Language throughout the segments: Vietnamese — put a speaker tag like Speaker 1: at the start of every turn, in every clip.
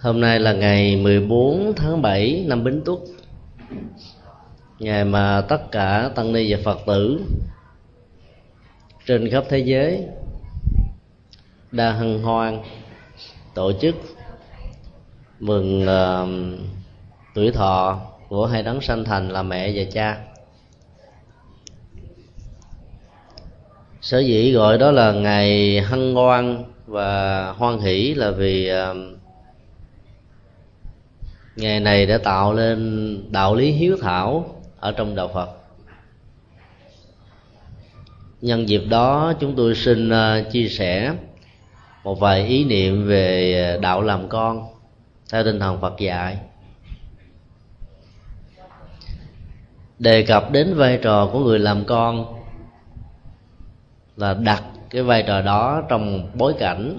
Speaker 1: Hôm nay là ngày 14 tháng 7 năm Bính Tuất Ngày mà tất cả tăng ni và Phật tử Trên khắp thế giới đa hân hoan Tổ chức Mừng uh, tuổi thọ của hai đấng sanh thành là mẹ và cha. Sở dĩ gọi đó là ngày hân hoan và hoan hỷ là vì uh, ngày này đã tạo lên đạo lý hiếu thảo ở trong đạo phật. Nhân dịp đó, chúng tôi xin à, chia sẻ một vài ý niệm về đạo làm con theo tinh thần phật dạy. Đề cập đến vai trò của người làm con là đặt cái vai trò đó trong bối cảnh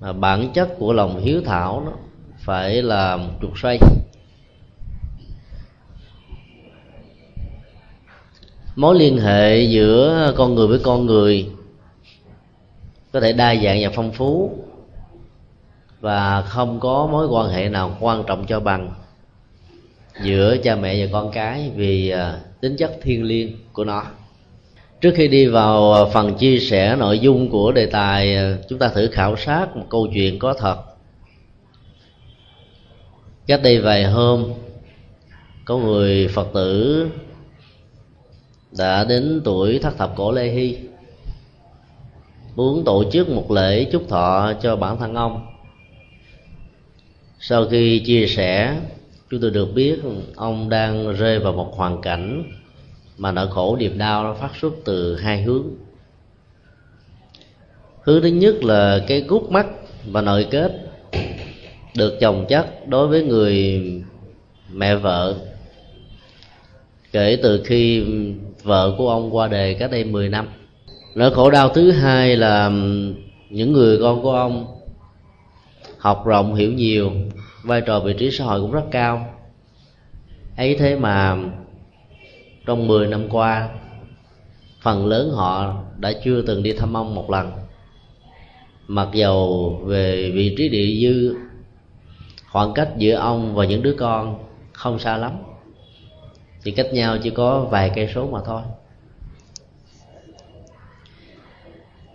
Speaker 1: mà bản chất của lòng hiếu thảo nó phải là một trục xoay. Mối liên hệ giữa con người với con người có thể đa dạng và phong phú và không có mối quan hệ nào quan trọng cho bằng giữa cha mẹ và con cái vì à, tính chất thiêng liêng của nó. Trước khi đi vào à, phần chia sẻ nội dung của đề tài à, chúng ta thử khảo sát một câu chuyện có thật cách đây vài hôm, có người phật tử đã đến tuổi thất thập cổ lê hy, muốn tổ chức một lễ chúc thọ cho bản thân ông. Sau khi chia sẻ, chúng tôi được biết ông đang rơi vào một hoàn cảnh mà nỗi khổ niềm đau nó phát xuất từ hai hướng. Hướng thứ nhất là cái gút mắt và nội kết được chồng chất đối với người mẹ vợ. Kể từ khi vợ của ông qua đời cách đây 10 năm. Nỗi khổ đau thứ hai là những người con của ông học rộng hiểu nhiều, vai trò vị trí xã hội cũng rất cao. Ấy thế mà trong 10 năm qua, phần lớn họ đã chưa từng đi thăm ông một lần. Mặc dầu về vị trí địa dư khoảng cách giữa ông và những đứa con không xa lắm. Chỉ cách nhau chỉ có vài cây số mà thôi.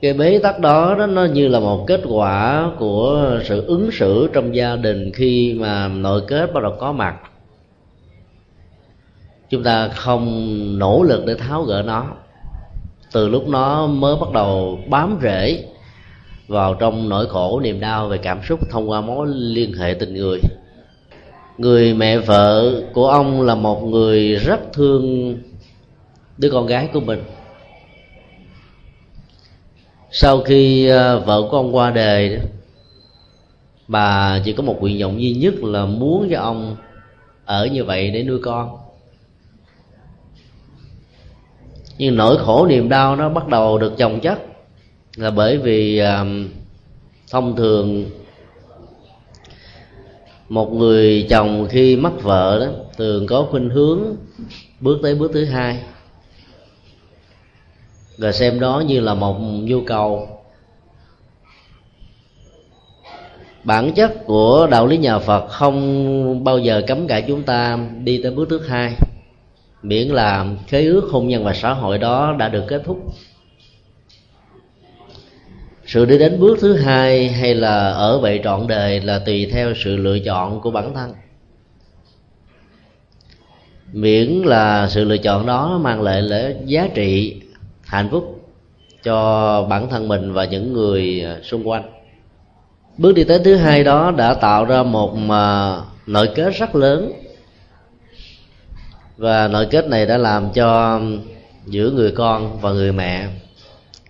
Speaker 1: Cái bế tắc đó, đó nó như là một kết quả của sự ứng xử trong gia đình khi mà nội kết bắt đầu có mặt. Chúng ta không nỗ lực để tháo gỡ nó. Từ lúc nó mới bắt đầu bám rễ vào trong nỗi khổ, niềm đau về cảm xúc thông qua mối liên hệ tình người. Người mẹ vợ của ông là một người rất thương đứa con gái của mình. Sau khi à, vợ của ông qua đời, bà chỉ có một nguyện vọng duy nhất là muốn cho ông ở như vậy để nuôi con. Nhưng nỗi khổ, niềm đau nó bắt đầu được chồng chất là bởi vì um, thông thường một người chồng khi mất vợ đó, thường có khuynh hướng bước tới bước thứ hai. Và xem đó như là một nhu cầu. Bản chất của đạo lý nhà phật không bao giờ cấm cả chúng ta đi tới bước thứ hai. Miễn là khế ước hôn nhân và xã hội đó đã được kết thúc sự đi đến bước thứ hai hay là ở vậy trọn đời là tùy theo sự lựa chọn của bản thân. Miễn là sự lựa chọn đó mang lại lễ giá trị, hạnh phúc cho bản thân mình và những người à, xung quanh. Bước đi tới thứ hai đó đã tạo ra một mà nội kết rất lớn. Và nội kết này đã làm cho giữa người con và người mẹ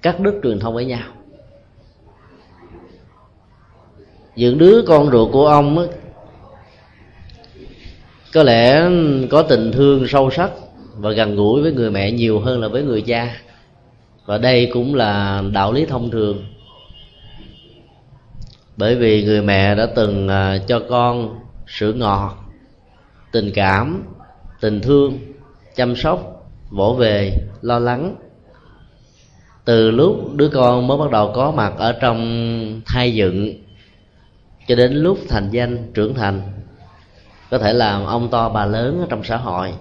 Speaker 1: cắt đứt truyền thông với nhau. Những đứa con ruột của ông ấy, có lẽ có tình thương sâu sắc và gần gũi với người mẹ nhiều hơn là với người cha. Và đây cũng là đạo lý thông thường. Bởi vì người mẹ đã từng à, cho con sữa ngọt tình cảm tình thương chăm sóc vỗ về lo lắng. Từ lúc đứa con mới bắt đầu có mặt ở trong thai dựng cho đến lúc thành danh, trưởng thành, có thể làm ông to bà lớn ở trong xã hội.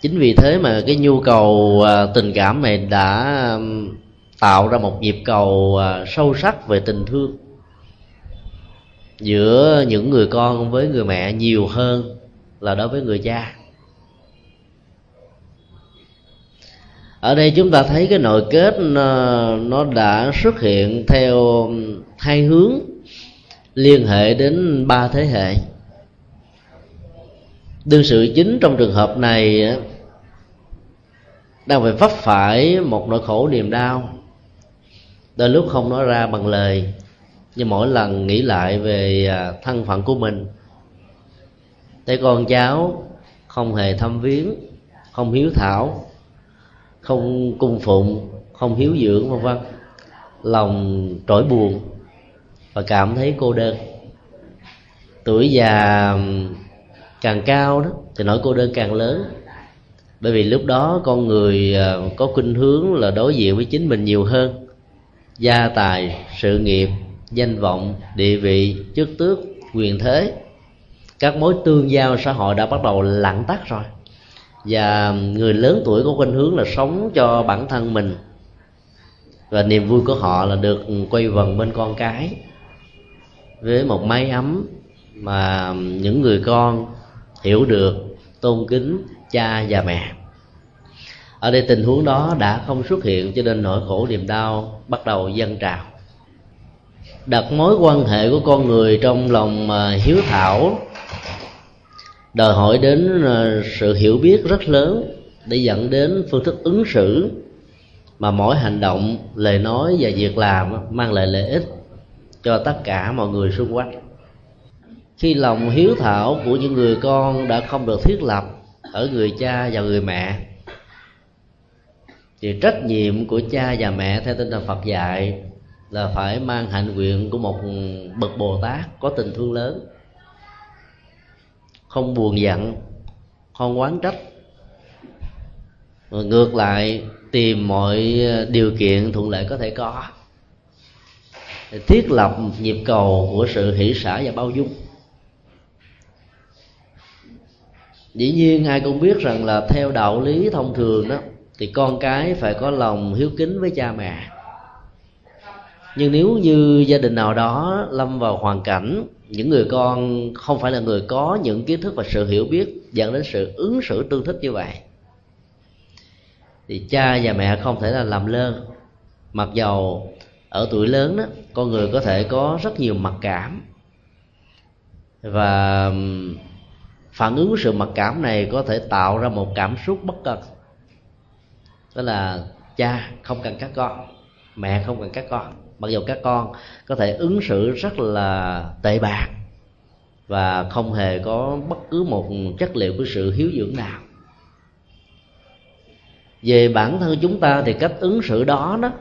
Speaker 1: Chính vì thế mà cái nhu cầu à, tình cảm này đã tạo ra một nhịp cầu à, sâu sắc về tình thương giữa những người con với người mẹ nhiều hơn là đối với người cha. Ở đây chúng ta thấy cái nội kết ờ, nó đã xuất hiện theo hai hướng liên hệ đến ba thế hệ. Đương sự chính trong trường hợp này đang phải vấp phải một nỗi khổ niềm đau. Đôi lúc không nói ra bằng lời, nhưng mỗi lần nghĩ lại về à, thân phận của mình, thấy con cháu không hề thăm viếng, không hiếu thảo, không cung phụng, không hiếu dưỡng, vân vân, lòng trỗi buồn và cảm thấy cô đơn. Tuổi già càng cao đó thì nỗi cô đơn càng lớn. Bởi vì lúc đó con người ờ, có khuynh hướng là đối diện với chính mình nhiều hơn. Gia tài, sự nghiệp, danh vọng, địa vị, chức tước, quyền thế. Các mối tương giao xã hội đã bắt đầu lặng tắt rồi. Và người lớn tuổi có khuynh hướng là sống cho bản thân mình. Và niềm vui của họ là được quay vần bên con cái với một mái ấm mà những người con hiểu được, tôn kính cha và mẹ. Ở đây tình huống đó đã không xuất hiện cho nên nỗi khổ niềm đau bắt đầu dâng trào. Đặt mối quan hệ của con người trong lòng à, hiếu thảo, đòi hỏi đến à, sự hiểu biết rất lớn để dẫn đến phương thức ứng xử mà mỗi hành động, lời nói và việc làm mang lại lợi ích cho tất cả mọi người xung quanh. Khi lòng hiếu thảo của những người con đã không được thiết lập ở người cha và người mẹ, thì trách nhiệm của cha và mẹ theo tinh thần Phật dạy là phải mang hạnh nguyện của một bậc Bồ Tát có tình thương lớn. Không buồn giận, không quán trách ngược lại tìm mọi điều kiện thuận lợi có thể có thiết lập nhịp cầu của sự hỷ xã và bao dung. Dĩ nhiên ai cũng biết rằng là theo đạo lý thông thường đó, thì con cái phải có lòng hiếu kính với cha mẹ. Nhưng nếu như gia đình nào đó lâm vào hoàn cảnh những người con không phải là người có những kiến thức và sự hiểu biết dẫn đến sự ứng xử tương thích như vậy, thì cha và mẹ không thể là làm lơ. Mặc dầu ở tuổi lớn đó, con người có thể có rất nhiều mặc cảm. Và phản ứng của sự mặc cảm này có thể tạo ra một cảm xúc bất cân. Đó là, cha không cần các con, mẹ không cần các con. Mặc dù các con có thể ứng xử rất là tệ bạc và không hề có bất cứ một chất liệu của sự hiếu dưỡng nào. Về bản thân chúng ta thì cách ứng xử đó đó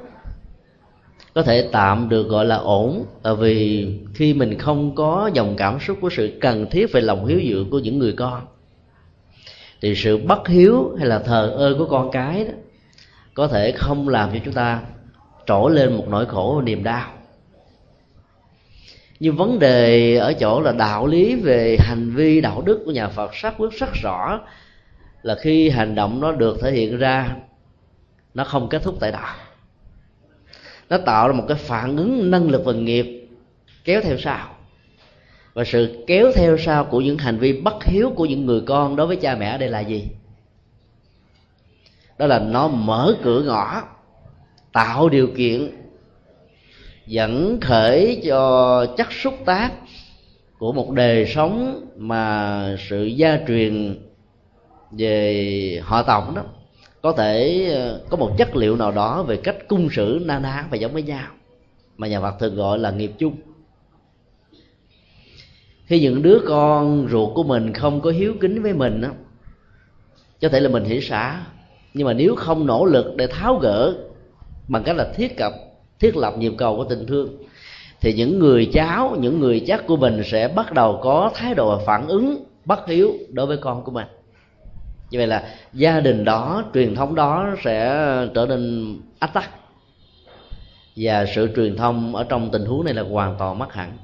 Speaker 1: có thể tạm được gọi là ổn tại vì khi mình không có dòng cảm xúc của sự cần thiết về lòng hiếu dưỡng của những người con, thì sự bất hiếu hay là thờ ơ của con cái đó có thể không làm cho chúng ta trỗi lên một nỗi khổ và niềm đau. Nhưng vấn đề ở chỗ là đạo lý về hành vi đạo đức của nhà Phật xác quyết rất rõ, là khi hành động nó được thể hiện ra, nó không kết thúc tại đó nó tạo ra một cái phản ứng năng lực và nghiệp kéo theo sau. Và sự kéo theo sau của những hành vi bất hiếu của những người con đối với cha mẹ ở đây là gì? Đó là nó mở cửa ngõ, tạo điều kiện, dẫn khởi cho chất xúc tác của một đời sống mà sự gia truyền về họ tộc đó. Có thể ờ, có một chất liệu nào đó về cách cung xử na ná và giống với nhau, mà nhà Phật thường gọi là nghiệp chung. Khi những đứa con ruột của mình không có hiếu kính với mình á, có thể là mình hỉ xả, nhưng mà nếu không nỗ lực để tháo gỡ bằng cách là thiết cập, thiết lập nhịp cầu của tình thương, thì những người cháu, những người chắc của mình sẽ bắt đầu có thái độ phản ứng bất hiếu đối với con của mình. Như vậy là gia đình đó, truyền thống đó sẽ trở nên ách tắc. Và sự truyền thông ở trong tình huống này là hoàn toàn mất hẳn.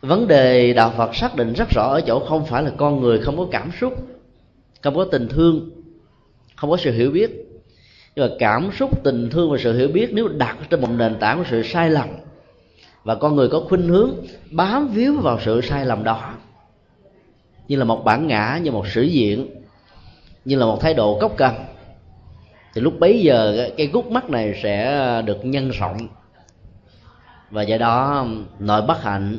Speaker 1: Vấn đề đạo phật xác định rất rõ ở chỗ không phải là con người không có cảm xúc, không có tình thương, không có sự hiểu biết. Nhưng mà cảm xúc, tình thương và sự hiểu biết nếu đặt trên một nền tảng của sự sai lầm và con người có khuynh hướng bám víu vào sự sai lầm đó, như là một bản ngã, như một sử diện, như là một thái độ cốc cần thì lúc bấy giờ cái gút mắt này sẽ được nhân rộng. Và do đó, nội bất hạnh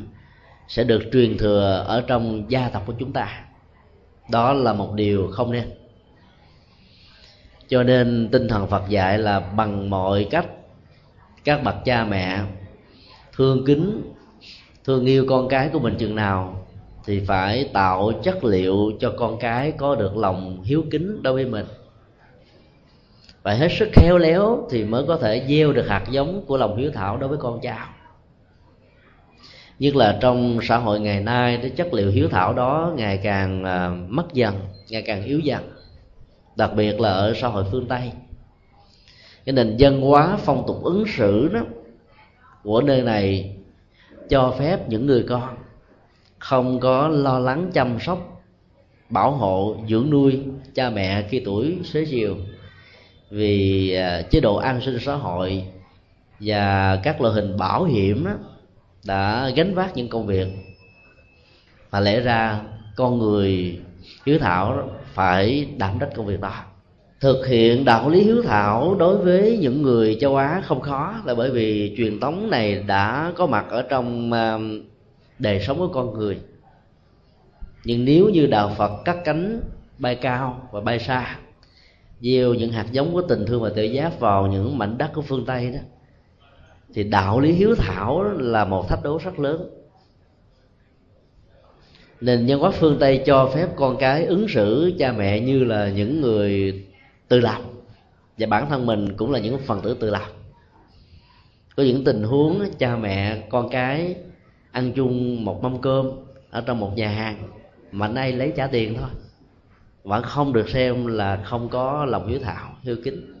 Speaker 1: sẽ được truyền thừa ở trong gia tộc của chúng ta. Đó là một điều không nên. Cho nên tinh thần phật dạy là bằng mọi cách, các bậc cha mẹ thương kính, thương yêu con cái của mình chừng nào thì phải tạo chất liệu cho con cái có được lòng hiếu kính đối với mình phải hết sức khéo léo thì mới có thể gieo được hạt giống của lòng hiếu thảo đối với con cháu. Nhất là trong xã hội ngày nay, cái chất liệu hiếu thảo đó ngày càng à, mất dần, ngày càng yếu dần, đặc biệt là ở xã hội phương tây. Cái nền dân hóa phong tục ứng xử đó của nơi này cho phép những người con không có lo lắng chăm sóc, bảo hộ, dưỡng nuôi cha mẹ khi tuổi xế chiều vì à, chế độ an sinh xã hội và các loại hình bảo hiểm đã gánh vác những công việc. Mà lẽ ra con người hiếu thảo phải đảm trách công việc đó. Thực hiện đạo lý hiếu thảo đối với những người châu á không khó là bởi vì truyền thống này đã có mặt ở trong à, đời sống của con người. Nhưng nếu như đạo phật cắt cánh, bay cao và bay xa gieo những hạt giống của tình thương và tự giác vào những mảnh đất của phương tây đó. Thì đạo lý hiếu thảo là một thách đố rất lớn. Nền nhân hóa phương tây cho phép con cái ứng xử cha mẹ như là những người tự lập. Và bản thân mình cũng là những phần tử tự lập. Có những tình huống cha mẹ, con cái ăn chung một mâm cơm ở trong một nhà hàng, mà nay lấy trả tiền thôi vẫn không được xem là không có lòng hiếu thảo, hiếu kính.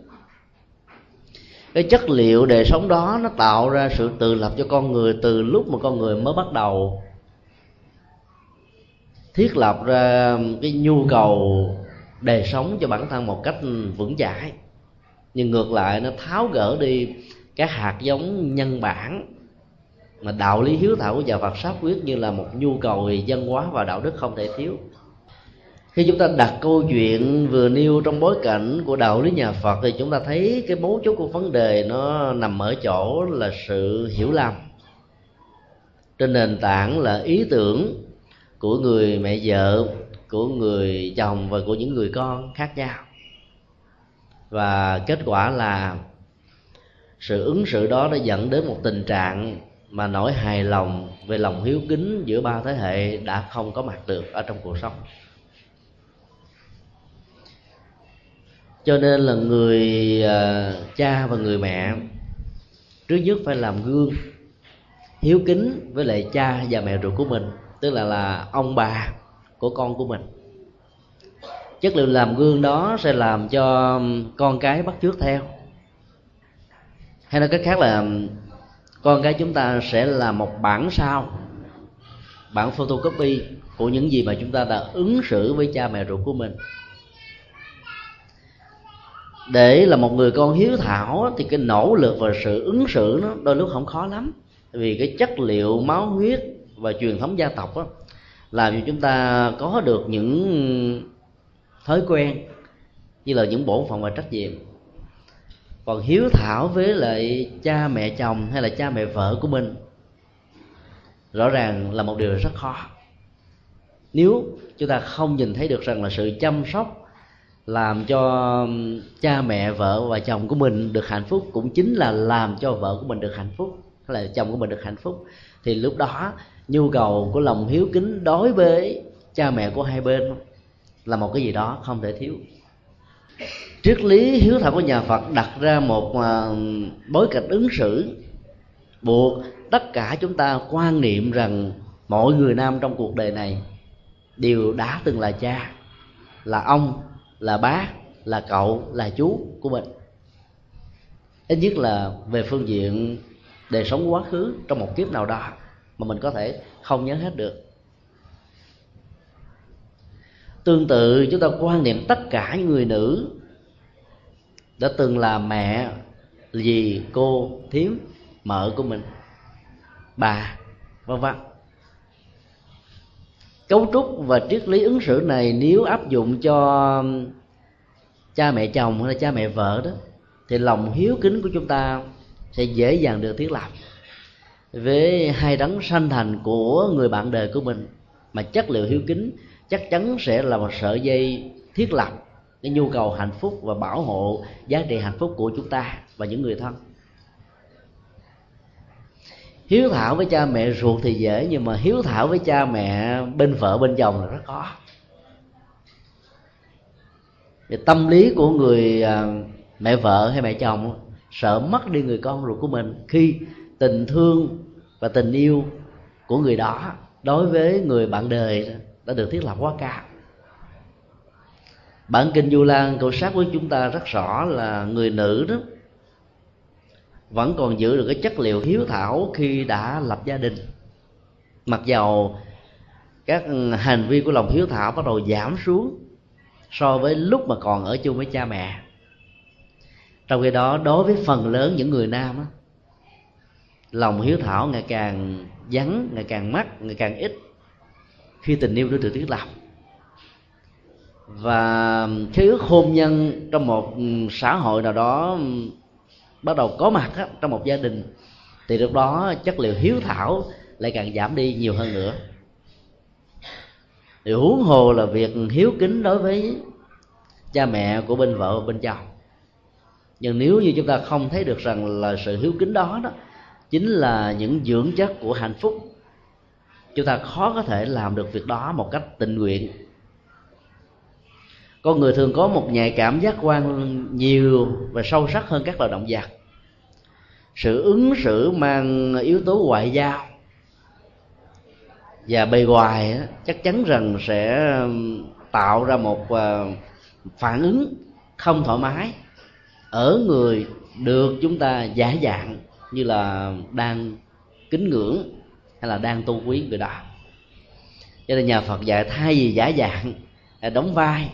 Speaker 1: Cái chất liệu đời sống đó nó tạo ra sự tự lập cho con người từ lúc mà con người mới bắt đầu thiết lập ra cái nhu cầu đời sống cho bản thân một cách vững chãi. Nhưng ngược lại, nó tháo gỡ đi các hạt giống nhân bản mà đạo lý hiếu thảo của nhà Phật sát quyết như là một nhu cầu về dân hóa và đạo đức không thể thiếu khi chúng ta đặt câu chuyện vừa nêu trong bối cảnh của đạo lý nhà Phật thì chúng ta thấy cái mấu chốt của vấn đề nó nằm ở chỗ là sự hiểu lầm. Trên nền tảng là ý tưởng của người mẹ vợ, của người chồng và của những người con khác nhau. Và kết quả là sự ứng xử đó đã dẫn đến một tình trạng mà nỗi hài lòng về lòng hiếu kính giữa ba thế hệ đã không có mặt được ở trong cuộc sống. Cho nên là người à, cha và người mẹ trước nhất phải làm gương hiếu kính với lại cha và mẹ ruột của mình, tức là là ông bà của con của mình. Chất liệu làm gương đó sẽ làm cho con cái bắt chước theo. Hay nói cách khác là, con cái chúng ta sẽ là một bản sao, bản photocopy của những gì mà chúng ta đã ứng xử với cha mẹ ruột của mình để là một người con hiếu thảo thì cái nỗ lực và sự ứng xử nó đôi lúc không khó lắm. Vì cái chất liệu máu huyết và truyền thống gia tộc đó, làm cho chúng ta có được những thói quen như là những bổn phận và trách nhiệm. Còn hiếu thảo với lại cha mẹ chồng hay là cha mẹ vợ của mình rõ ràng là một điều rất khó. Nếu chúng ta không nhìn thấy được rằng là sự chăm sóc làm cho cha mẹ, vợ và chồng của mình được hạnh phúc cũng chính là làm cho vợ của mình được hạnh phúc, hay là chồng của mình được hạnh phúc. Thì lúc đó, nhu cầu của lòng hiếu kính đối với cha mẹ của hai bên là một cái gì đó không thể thiếu. Triết lý hiếu thảo của nhà phật đặt ra một ờ, bối cảnh ứng xử buộc tất cả chúng ta quan niệm rằng mọi người nam trong cuộc đời này đều đã từng là cha, là ông là bác là cậu, là chú của mình. Ít nhất là về phương diện đời sống quá khứ trong một kiếp nào đó mà mình có thể không nhớ hết được. Tương tự, chúng ta quan niệm tất cả những người nữ đã từng là mẹ, dì, cô, thím, mợ của mình, bà, vân vân cấu trúc và triết lý ứng xử này nếu áp dụng cho cha mẹ chồng hay là cha mẹ vợ đó, thì lòng hiếu kính của chúng ta sẽ dễ dàng được thiết lập với hai đấng sanh thành của người bạn đời của mình. Mà chất liệu hiếu kính chắc chắn sẽ là một sợi dây thiết lập cái nhu cầu hạnh phúc và bảo hộ giá trị hạnh phúc của chúng ta và những người thân hiếu thảo với cha mẹ ruột thì dễ, nhưng mà hiếu thảo với cha mẹ bên vợ, bên chồng là rất khó. Thì tâm lý của người à, mẹ vợ hay mẹ chồng sợ mất đi người con ruột của mình khi tình thương và tình yêu của người đó đối với người bạn đời đã được thiết lập quá cao. Bản kinh du lan cầu sát với chúng ta rất rõ là người nữ đó vẫn còn giữ được cái chất liệu hiếu thảo khi đã lập gia đình. Mặc dầu các hành vi của lòng hiếu thảo bắt đầu giảm xuống so với lúc mà còn ở chung với cha mẹ. Trong khi đó đối với phần lớn những người nam á, lòng hiếu thảo ngày càng vắng ngày càng mắc ngày càng ít khi tình yêu đã được thiết lập. Và khế ước hôn nhân trong một xã hội nào đó bắt đầu có mặt á, trong một gia đình thì lúc đó chất liệu hiếu thảo lại càng giảm đi nhiều hơn nữa. Thì huống hồ là việc hiếu kính đối với cha mẹ của bên vợ bên chồng. Nhưng nếu như chúng ta không thấy được rằng là sự hiếu kính đó đó chính là những dưỡng chất của hạnh phúc chúng ta khó có thể làm được việc đó một cách tình nguyện. Con người thường có một nhạy cảm giác quan nhiều và sâu sắc hơn các loài động vật sự ứng xử mang yếu tố ngoại giao. Và bề ngoài chắc chắn rằng sẽ tạo ra một ờ, phản ứng không thoải mái ở người được chúng ta giả dạng như là đang kính ngưỡng hay là đang tu quý người đó. Cho nên nhà phật dạy thay vì giả dạng à, đóng vai,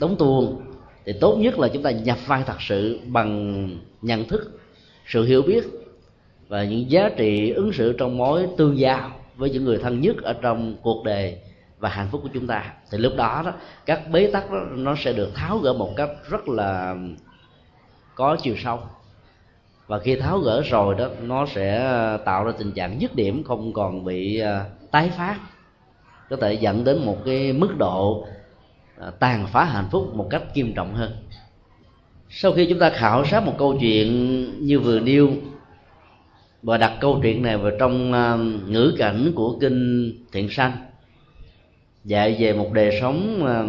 Speaker 1: đóng tuồng thì tốt nhất là chúng ta nhập vai thật sự bằng nhận thức sự hiểu biết và những giá trị ứng xử trong mối tương giao với những người thân nhất ở trong cuộc đời và hạnh phúc của chúng ta. Thì lúc đó đó, các bế tắc đó, nó sẽ được tháo gỡ một cách rất là có chiều sâu. Và khi tháo gỡ rồi đó, nó sẽ tạo ra tình trạng dứt điểm, không còn bị à, tái phát. Có thể dẫn đến một cái mức độ à, tàn phá hạnh phúc một cách nghiêm trọng hơn sau khi chúng ta khảo sát một câu chuyện như vừa nêu và đặt câu chuyện này vào trong à, ngữ cảnh của kinh thiện sanh, dạy về một đời sống à,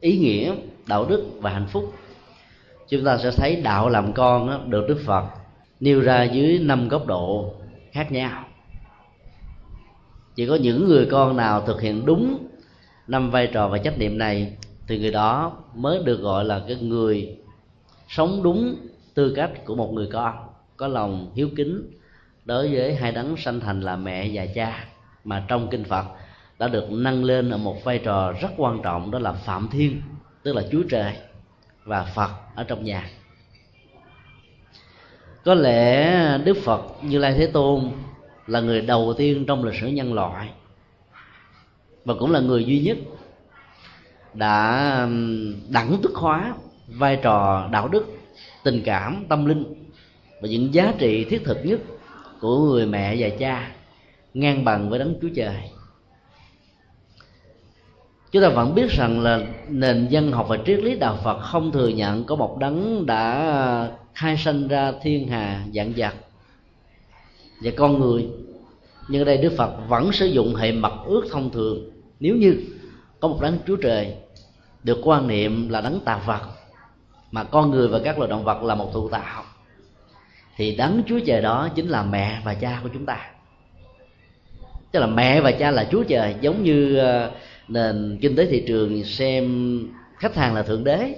Speaker 1: ý nghĩa, đạo đức và hạnh phúc, chúng ta sẽ thấy đạo làm con được đức phật nêu ra dưới năm góc độ khác nhau. Chỉ có những người con nào thực hiện đúng năm vai trò và trách nhiệm này thì người đó mới được gọi là cái người sống đúng tư cách của một người con, có lòng hiếu kính đối với hai đấng sanh thành là mẹ và cha mà trong kinh phật đã được nâng lên ở một vai trò rất quan trọng, đó là phạm thiên, tức là chúa trời và phật ở trong nhà. Có lẽ đức phật như lai thế tôn là người đầu tiên trong lịch sử nhân loại và cũng là người duy nhất đã đẳng tức hóa vai trò đạo đức, tình cảm, tâm linh và những giá trị thiết thực nhất của người mẹ và cha ngang bằng với đấng chúa trời. Chúng ta vẫn biết rằng là nền dân học và triết lý đạo phật không thừa nhận có một đấng đã khai sinh ra thiên hà dạng vật và con người. Nhưng ở đây đức phật vẫn sử dụng hệ mật ước thông thường. Nếu như có một đấng chúa trời được quan niệm là đấng tạo vật mà con người và các loài động vật là một thụ tạo. Thì đấng chúa trời đó chính là mẹ và cha của chúng ta. Tức là mẹ và cha là chúa trời, giống như ờ, nền kinh tế thị trường xem khách hàng là thượng đế.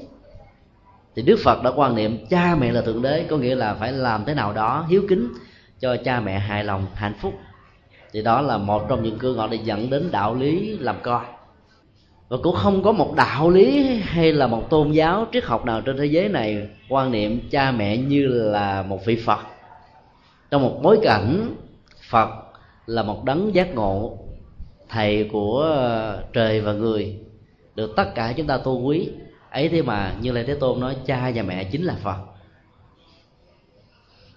Speaker 1: Thì đức phật đã quan niệm cha mẹ là thượng đế, có nghĩa là phải làm thế nào đó hiếu kính cho cha mẹ hài lòng, hạnh phúc. Thì đó là một trong những cơ ngõ để dẫn đến đạo lý làm con và cũng không có một đạo lý hay là một tôn giáo triết học nào trên thế giới này quan niệm cha mẹ như là một vị phật. Trong một bối cảnh, phật là một đấng giác ngộ, thầy của ờ, trời và người, được tất cả chúng ta tôn quý. Ấy thế mà như lai thế tôn nói, cha và mẹ chính là phật.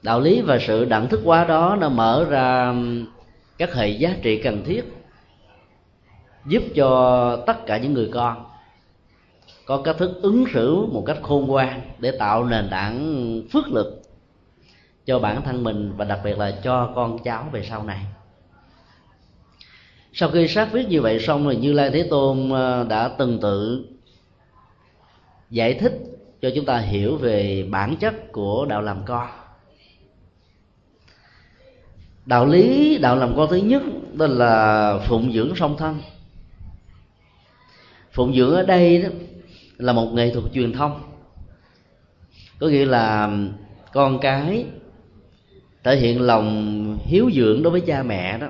Speaker 1: Đạo lý và sự đẳng thức hóa đó nó mở ra các hệ giá trị cần thiết giúp cho tất cả những người con có cách thức ứng xử một cách khôn ngoan để tạo nền tảng phước lực cho bản thân mình và đặc biệt là cho con cháu về sau này. Sau khi sát viết như vậy xong rồi như lai thế tôn ờ, đã từng tự giải thích cho chúng ta hiểu về bản chất của đạo làm con. Đạo lý đạo làm con thứ nhất, đó là phụng dưỡng song thân phụng dưỡng ở đây đó là một nghệ thuật truyền thông. Có nghĩa là con cái thể hiện lòng hiếu dưỡng đối với cha mẹ đó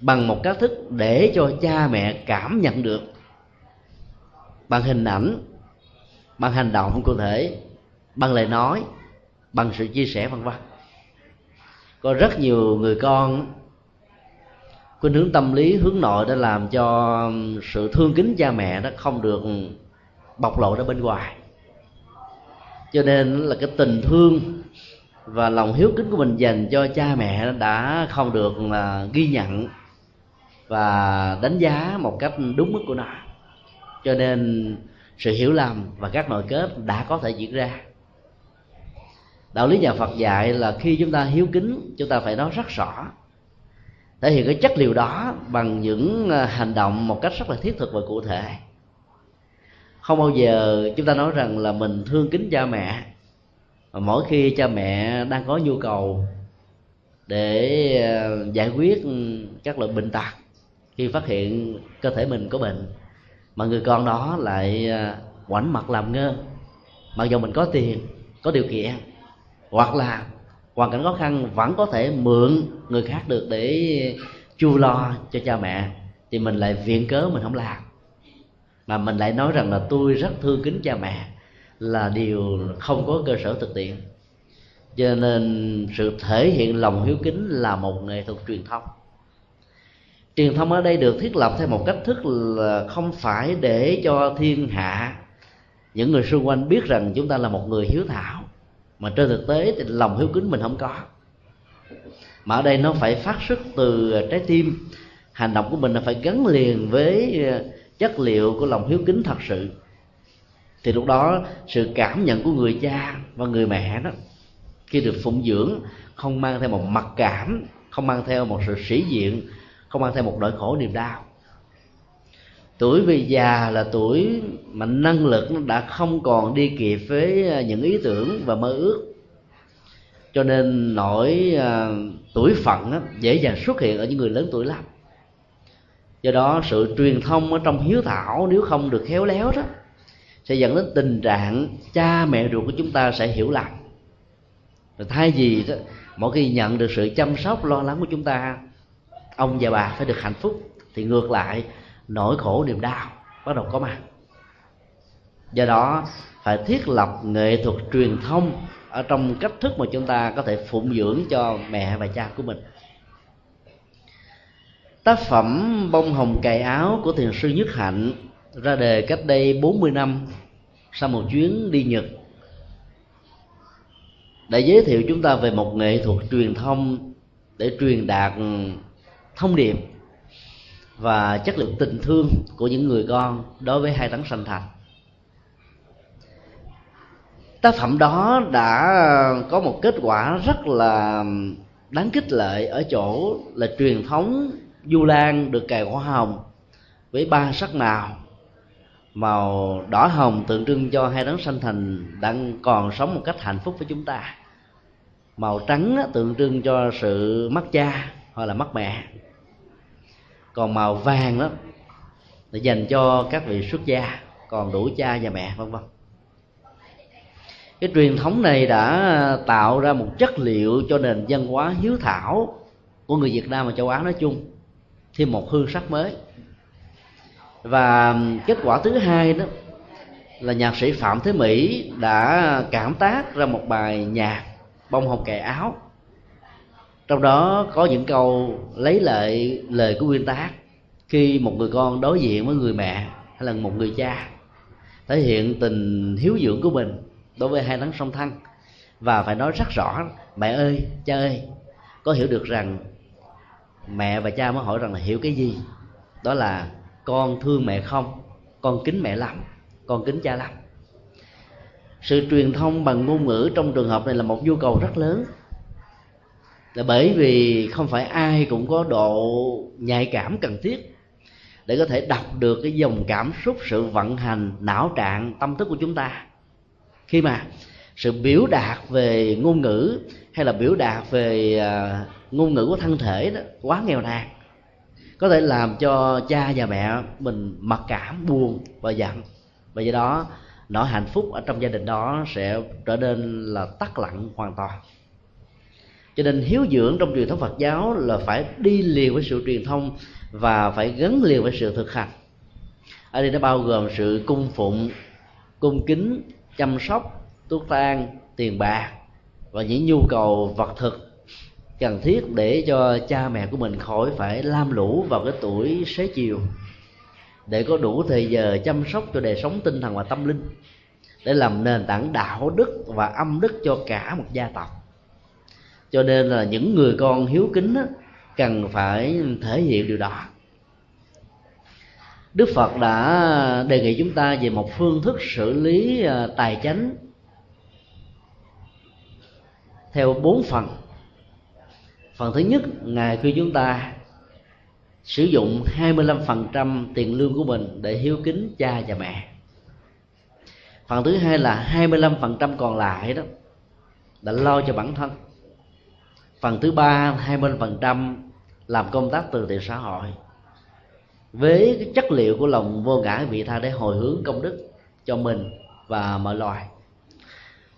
Speaker 1: bằng một cách thức để cho cha mẹ cảm nhận được bằng hình ảnh, bằng hành động cụ thể, bằng lời nói, bằng sự chia sẻ vân vân. Có rất nhiều người con khuynh hướng tâm lý, hướng nội đã làm cho um, sự thương kính cha mẹ nó không được bộc lộ ra bên ngoài. Cho nên là cái tình thương và lòng hiếu kính của mình dành cho cha mẹ đã không được là ghi nhận và đánh giá một cách đúng mức của nó. Cho nên sự hiểu lầm và các nội kết đã có thể diễn ra. Đạo lý nhà phật dạy là khi chúng ta hiếu kính, chúng ta phải nói rất rõ thể hiện cái chất liệu đó bằng những ờ, hành động một cách rất là thiết thực và cụ thể. Không bao giờ chúng ta nói rằng là mình thương kính cha mẹ, mà mỗi khi cha mẹ đang có nhu cầu để ờ, giải quyết các loại bệnh tật, khi phát hiện cơ thể mình có bệnh, mà người con đó lại ờ, quảnh mặt làm ngơ, mặc dù mình có tiền, có điều kiện, hoặc là hoàn cảnh khó khăn vẫn có thể mượn người khác được để chu lo cho cha mẹ, thì mình lại viện cớ mình không làm. Mà mình lại nói rằng là tôi rất thương kính cha mẹ là điều không có cơ sở thực tiễn. Cho nên sự thể hiện lòng hiếu kính là một nghệ thuật truyền thông. Truyền thông ở đây được thiết lập theo một cách thức là không phải để cho thiên hạ, những người xung quanh biết rằng chúng ta là một người hiếu thảo mà trên thực tế thì lòng hiếu kính mình không có. Mà ở đây nó phải phát xuất từ à, trái tim. Hành động của mình là phải gắn liền với à, chất liệu của lòng hiếu kính thật sự. Thì lúc đó sự cảm nhận của người cha và người mẹ đó, khi được phụng dưỡng, không mang theo một mặc cảm, không mang theo một sự sĩ diện, không mang theo một nỗi khổ niềm đau tuổi về già là tuổi mà năng lực nó đã không còn đi kịp với à, những ý tưởng và mơ ước. Cho nên nỗi à, tuổi phận á, dễ dàng xuất hiện ở những người lớn tuổi lắm. Do đó sự truyền thông ở trong hiếu thảo nếu không được khéo léo đó sẽ dẫn đến tình trạng cha mẹ ruột của chúng ta sẽ hiểu lầm. Rồi thay vì đó mỗi khi nhận được sự chăm sóc lo lắng của chúng ta ông và bà phải được hạnh phúc. Thì ngược lại nỗi khổ niềm đau bắt đầu có mặt. Do đó, phải thiết lập nghệ thuật truyền thông ở trong cách thức mà chúng ta có thể phụng dưỡng cho mẹ và cha của mình. Tác phẩm bông hồng cài áo của thiền sư nhất hạnh ra đề cách đây 40 năm sau một chuyến đi Nhật. Đã giới thiệu chúng ta về một nghệ thuật truyền thông để truyền đạt thông điệp và chất lượng tình thương của những người con đối với hai tấn sanh thành. Tác phẩm đó đã có một kết quả rất là đáng kích lệ ở chỗ là truyền thống du lan được cài hoa hồng với ba sắc màu màu đỏ hồng tượng trưng cho hai đấng sanh thành đang còn sống một cách hạnh phúc với chúng ta, màu trắng tượng trưng cho sự mất cha hoặc là mất mẹ còn màu vàng đó là dành cho các vị xuất gia, còn đủ cha và mẹ, vân vân. Cái truyền thống này đã tạo ra một chất liệu cho nền văn hóa hiếu thảo của người Việt Nam và châu Á nói chung. Thêm một hương sắc mới. Và kết quả thứ hai đó là nhạc sĩ Phạm Thế Mỹ đã cảm tác ra một bài nhạc bông hồng kệ áo trong đó có những câu lấy lại lời của nguyên tác khi một người con đối diện với người mẹ hay là một người cha, thể hiện tình hiếu dưỡng của mình đối với hai đấng song thân và phải nói rất rõ, mẹ ơi, cha ơi, có hiểu được rằng mẹ và cha mới hỏi rằng là hiểu cái gì? Đó là con thương mẹ không? Con kính mẹ lắm, con kính cha lắm. Sự truyền thông bằng ngôn ngữ trong trường hợp này là một nhu cầu rất lớn là bởi vì không phải ai cũng có độ nhạy cảm cần thiết để có thể đọc được cái dòng cảm xúc sự vận hành não trạng tâm thức của chúng ta. Khi mà sự biểu đạt về ngôn ngữ hay là biểu đạt về uh, ngôn ngữ của thân thể đó quá nghèo nàn có thể làm cho cha và mẹ mình mặc cảm buồn và giận. Và do đó nỗi hạnh phúc ở trong gia đình đó sẽ trở nên là tắt lặng hoàn toàn cho nên hiếu dưỡng trong truyền thống Phật giáo là phải đi liền với sự truyền thông và phải gắn liền với sự thực hành. Ở đây nó bao gồm sự cung phụng, cung kính, chăm sóc tuốt tang, tiền bạc và những nhu cầu vật thực cần thiết để cho cha mẹ của mình khỏi phải lam lũ vào cái tuổi xế chiều. Để có đủ thời giờ chăm sóc cho đời sống tinh thần và tâm linh, để làm nền tảng đạo đức và âm đức cho cả một gia tộc cho nên là những người con hiếu kính đó, cần phải thể hiện điều đó. Đức phật đã đề nghị chúng ta về một phương thức xử lý à, tài chánh theo bốn phần. Phần thứ nhất ngài khuyên chúng ta sử dụng 25% tiền lương của mình để hiếu kính cha và mẹ. Phần thứ hai là 25% còn lại đó là lo cho bản thân phần thứ ba 20% làm công tác từ thiện xã hội. Với cái chất liệu của lòng vô ngã vị tha để hồi hướng công đức cho mình và mọi loài.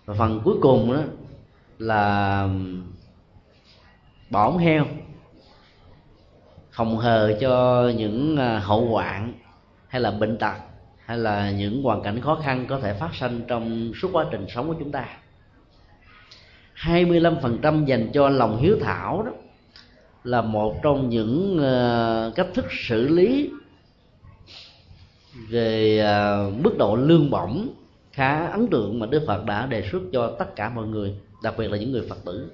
Speaker 1: Và phần cuối cùng đó là bỏng heo phòng hờ cho những à, hậu hoạn hay là bệnh tật hay là những hoàn cảnh khó khăn có thể phát sinh trong suốt quá trình sống của chúng ta. 25% dành cho lòng hiếu thảo đó là một trong những uh, cách thức xử lý về uh, mức độ lương bổng khá ấn tượng mà Đức Phật đã đề xuất cho tất cả mọi người, đặc biệt là những người Phật tử.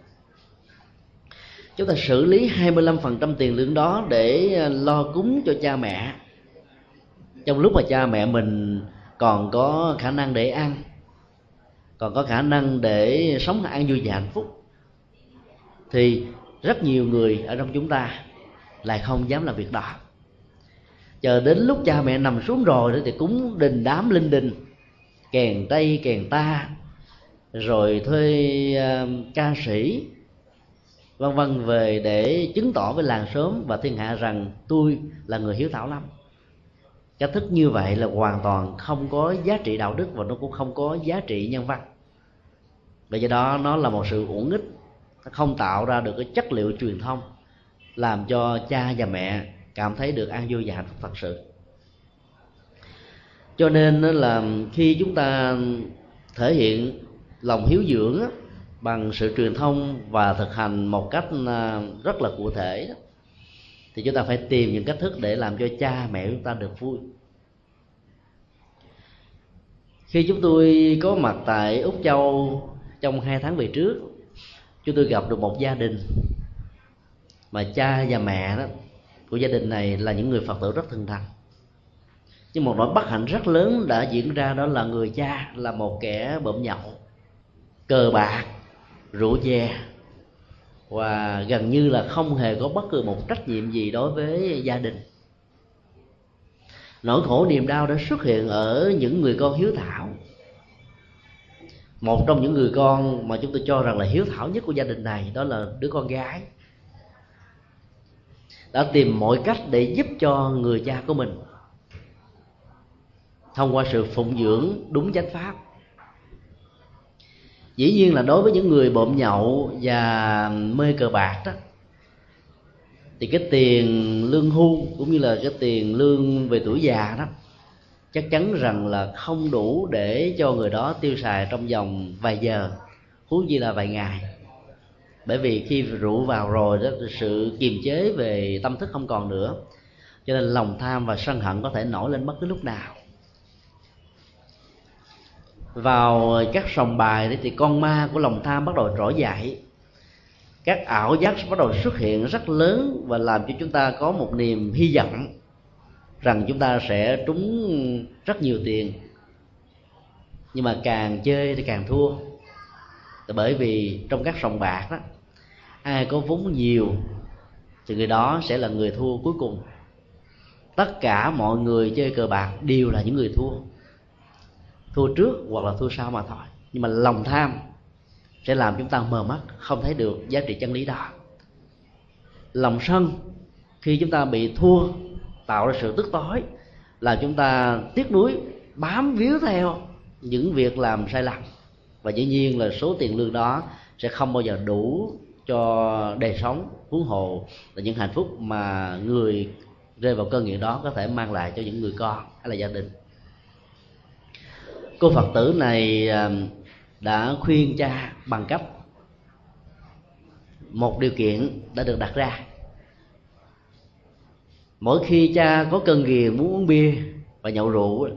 Speaker 1: Chúng ta xử lý 25% tiền lương đó để ờ, lo cúng cho cha mẹ trong lúc mà cha mẹ mình còn có khả năng để ăn còn có khả năng để sống an vui và hạnh phúc. Thì rất nhiều người ở trong chúng ta lại không dám làm việc đó. Chờ đến lúc cha mẹ nằm xuống rồi thì cúng đình đám linh đình kèn tây kèn ta rồi thuê uh, ca sĩ vân vân về để chứng tỏ với làng sớm và thiên hạ rằng tôi là người hiếu thảo lắm cách thức như vậy là hoàn toàn không có giá trị đạo đức và nó cũng không có giá trị nhân văn. Và do đó nó là một sự uổng ích. Nó không tạo ra được cái chất liệu truyền thông, làm cho cha và mẹ cảm thấy được an vui và hạnh phúc thật sự. Cho nên là khi chúng ta thể hiện lòng hiếu dưỡng bằng sự truyền thông và thực hành một cách à, rất là cụ thể thì chúng ta phải tìm những cách thức để làm cho cha mẹ chúng ta được vui. Khi chúng tôi có mặt tại úc châu trong hai tháng về trước, chúng tôi gặp được một gia đình mà cha và mẹ đó, của gia đình này là những người phật tử rất thân thành nhưng một nỗi bất hạnh rất lớn đã diễn ra đó là người cha là một kẻ bợm nhậu, cờ bạc, rượu chè và gần như là không hề có bất cứ một trách nhiệm gì đối với gia đình. Nỗi khổ niềm đau đã xuất hiện ở những người con hiếu thảo. Một trong những người con mà chúng tôi cho rằng là hiếu thảo nhất của gia đình này đó là đứa con gái. Đã tìm mọi cách để giúp cho người cha của mình thông qua sự phụng dưỡng đúng chánh pháp dĩ nhiên là đối với những người bộm nhậu và mê cờ bạc đó, thì cái tiền lương hưu cũng như là cái tiền lương về tuổi già đó, chắc chắn rằng là không đủ để cho người đó tiêu xài trong vòng vài giờ, huống gì là vài ngày. Bởi vì khi rượu vào rồi đó sự kiềm chế về tâm thức không còn nữa, cho nên lòng tham và sân hận có thể nổi lên bất cứ lúc nào vào các sòng bài thì con ma của lòng tham bắt đầu trỗi dậy. Các ảo giác bắt đầu xuất hiện rất lớn và làm cho chúng ta có một niềm hy vọng rằng chúng ta sẽ trúng rất nhiều tiền. Nhưng mà càng chơi thì càng thua. Bởi vì trong các sòng bạc đó, ai có vốn nhiều thì người đó sẽ là người thua cuối cùng. Tất cả mọi người chơi cờ bạc đều là những người thua thua trước hoặc là thua sau mà thôi. Nhưng mà lòng tham sẽ làm chúng ta mờ mắt, không thấy được giá trị chân lý đó. Lòng sân, khi chúng ta bị thua, tạo ra sự tức tối, là chúng ta tiếc nuối, bám víu theo những việc làm sai lầm. Và dĩ nhiên là số tiền lương đó sẽ không bao giờ đủ cho đời sống, huống hồ là những hạnh phúc mà người rơi vào cơn nghiện đó có thể mang lại cho những người con hay là gia đình cô phật tử này à, đã khuyên cha bằng cấp. Một điều kiện đã được đặt ra. Mỗi khi cha có cơn ghiền muốn uống bia và nhậu rượu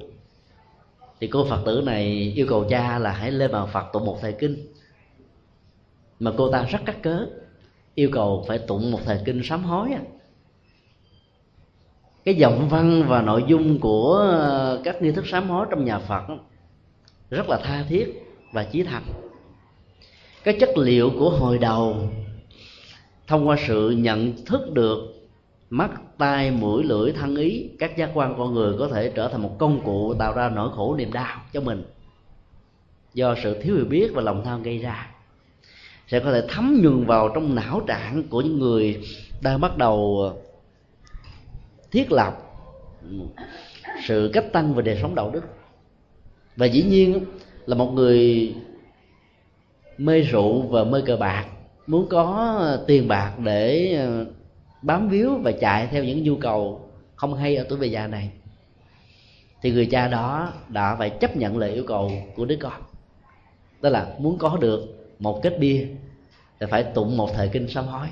Speaker 1: thì cô phật tử này yêu cầu cha là hãy lên bàn phật tụng một thời kinh. Mà cô ta rất cắt cớ, yêu cầu phải tụng một thời kinh sám hối cái giọng văn và nội dung của à, các nghi thức sám hối trong nhà phật rất là tha thiết và chí thành cái chất liệu của hồi đầu thông qua sự nhận thức được mắt, tai, mũi, lưỡi, thân ý, các giác quan con người có thể trở thành một công cụ tạo ra nỗi khổ niềm đau cho mình do sự thiếu hiểu biết và lòng tham gây ra. Sẽ có thể thấm nhuần vào trong não trạng của những người đang bắt đầu thiết lập sự cách tăng về đời sống đạo đức và dĩ nhiên là một người mê rượu và mê cờ bạc, muốn có tiền bạc để ờ, bám víu và chạy theo những nhu cầu không hay ở tuổi về già này. Thì người cha đó đã phải chấp nhận lời yêu cầu của đứa con. Đó là muốn có được một kết bia thì phải tụng một thời kinh sám hối.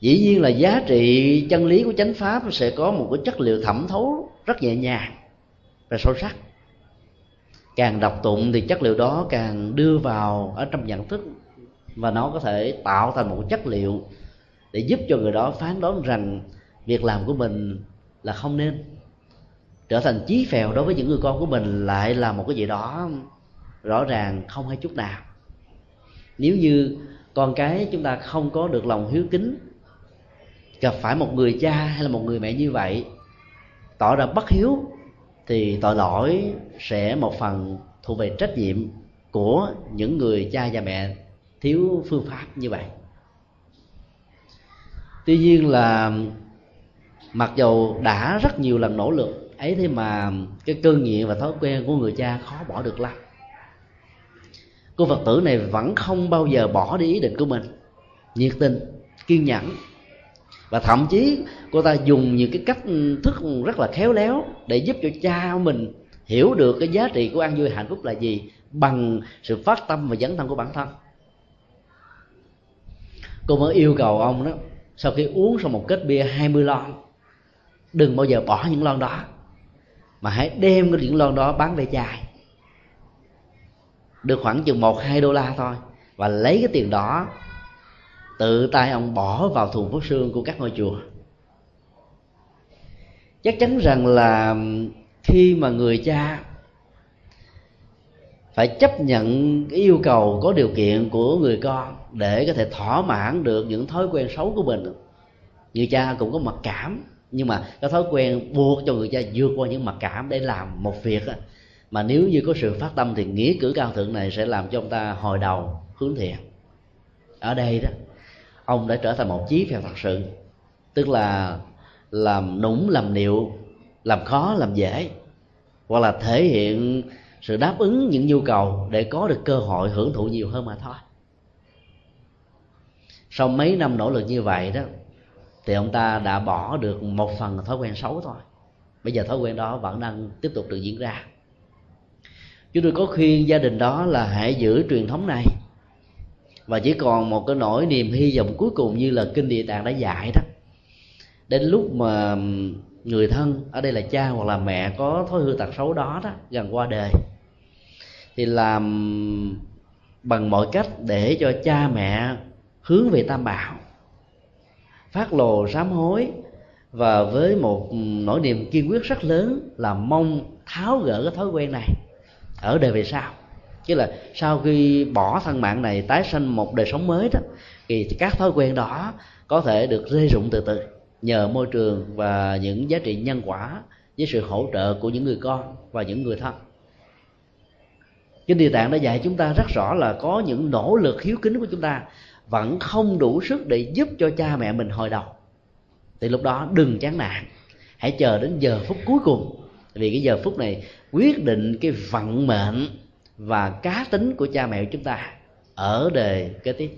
Speaker 1: Dĩ nhiên là giá trị chân lý của chánh pháp sẽ có một cái chất liệu thẩm thấu rất nhẹ nhàng và sâu sắc. Càng đọc tụng thì chất liệu đó càng đưa vào ở trong nhận thức và nó có thể tạo thành một chất liệu để giúp cho người đó phán đoán rằng việc làm của mình là không nên. Trở thành chí phèo đối với những người con của mình lại là một cái gì đó rõ ràng không hay chút nào. Nếu như con cái chúng ta không có được lòng hiếu kính, gặp phải một người cha hay là một người mẹ như vậy, tỏ ra bất hiếu thì tội lỗi sẽ một phần thuộc về trách nhiệm của những người cha và mẹ thiếu phương pháp như vậy. Tuy nhiên là mặc dầu đã rất nhiều lần nỗ lực, ấy thế mà cái cơn nghiện và thói quen của người cha khó bỏ được lắm. Cô phật tử này vẫn không bao giờ bỏ đi ý định của mình. Nhiệt tình, kiên nhẫn và thậm chí cô ta dùng những cái cách thức rất là khéo léo để giúp cho cha mình hiểu được cái giá trị của an vui hạnh phúc là gì bằng sự phát tâm và dấn thân của bản thân. Cô mới yêu cầu ông đó, sau khi uống xong một kết bia 20 lon, đừng bao giờ bỏ những lon đó, mà hãy đem cái những lon đó bán về chài. Được khoảng chừng một hai đô la thôi, và lấy cái tiền đó tự tay ông bỏ vào thùng phước xương của các ngôi chùa. Chắc chắn rằng là khi mà người cha phải chấp nhận cái yêu cầu có điều kiện của người con để có thể thỏa mãn được những thói quen xấu của mình, người cha cũng có mặc cảm. Nhưng mà cái thói quen buộc cho người cha vượt qua những mặc cảm để làm một việc mà nếu như có sự phát tâm thì nghĩa cử cao thượng này sẽ làm cho ông ta hồi đầu hướng thiện. Ở đây đó ông đã trở thành một chí phèo thật sự, tức là làm nũng, làm niệu, làm khó, làm dễ, hoặc là thể hiện sự đáp ứng những nhu cầu để có được cơ hội hưởng thụ nhiều hơn mà thôi. Sau mấy năm nỗ lực như vậy đó, thì ông ta đã bỏ được một phần thói quen xấu thôi. Bây giờ thói quen đó vẫn đang tiếp tục được diễn ra. Chúng tôi có khuyên gia đình đó là hãy giữ truyền thống này và chỉ còn một cái nỗi niềm hy vọng cuối cùng như là kinh địa tạng đã dạy đó. Đến lúc mà người thân ở đây là cha hoặc là mẹ có thói hư tật xấu đó đó, gần qua đời, thì làm bằng mọi cách để cho cha mẹ hướng về tam bảo, phát lồ sám hối và với một nỗi niềm kiên quyết rất lớn là mong tháo gỡ cái thói quen này ở đời về sau chứ là sau khi bỏ thân mạng này tái sanh một đời sống mới đó, thì các thói quen đó có thể được rơi rụng từ từ nhờ môi trường và những giá trị nhân quả với sự hỗ trợ của những người con và những người thân. Kinh địa tạng đã dạy chúng ta rất rõ là có những nỗ lực hiếu kính của chúng ta vẫn không đủ sức để giúp cho cha mẹ mình hồi đầu. Thì lúc đó đừng chán nản, hãy chờ đến giờ phút cuối cùng. Vì cái giờ phút này quyết định cái vận mệnh và cá tính của cha mẹ của chúng ta ở đề kế tiếp.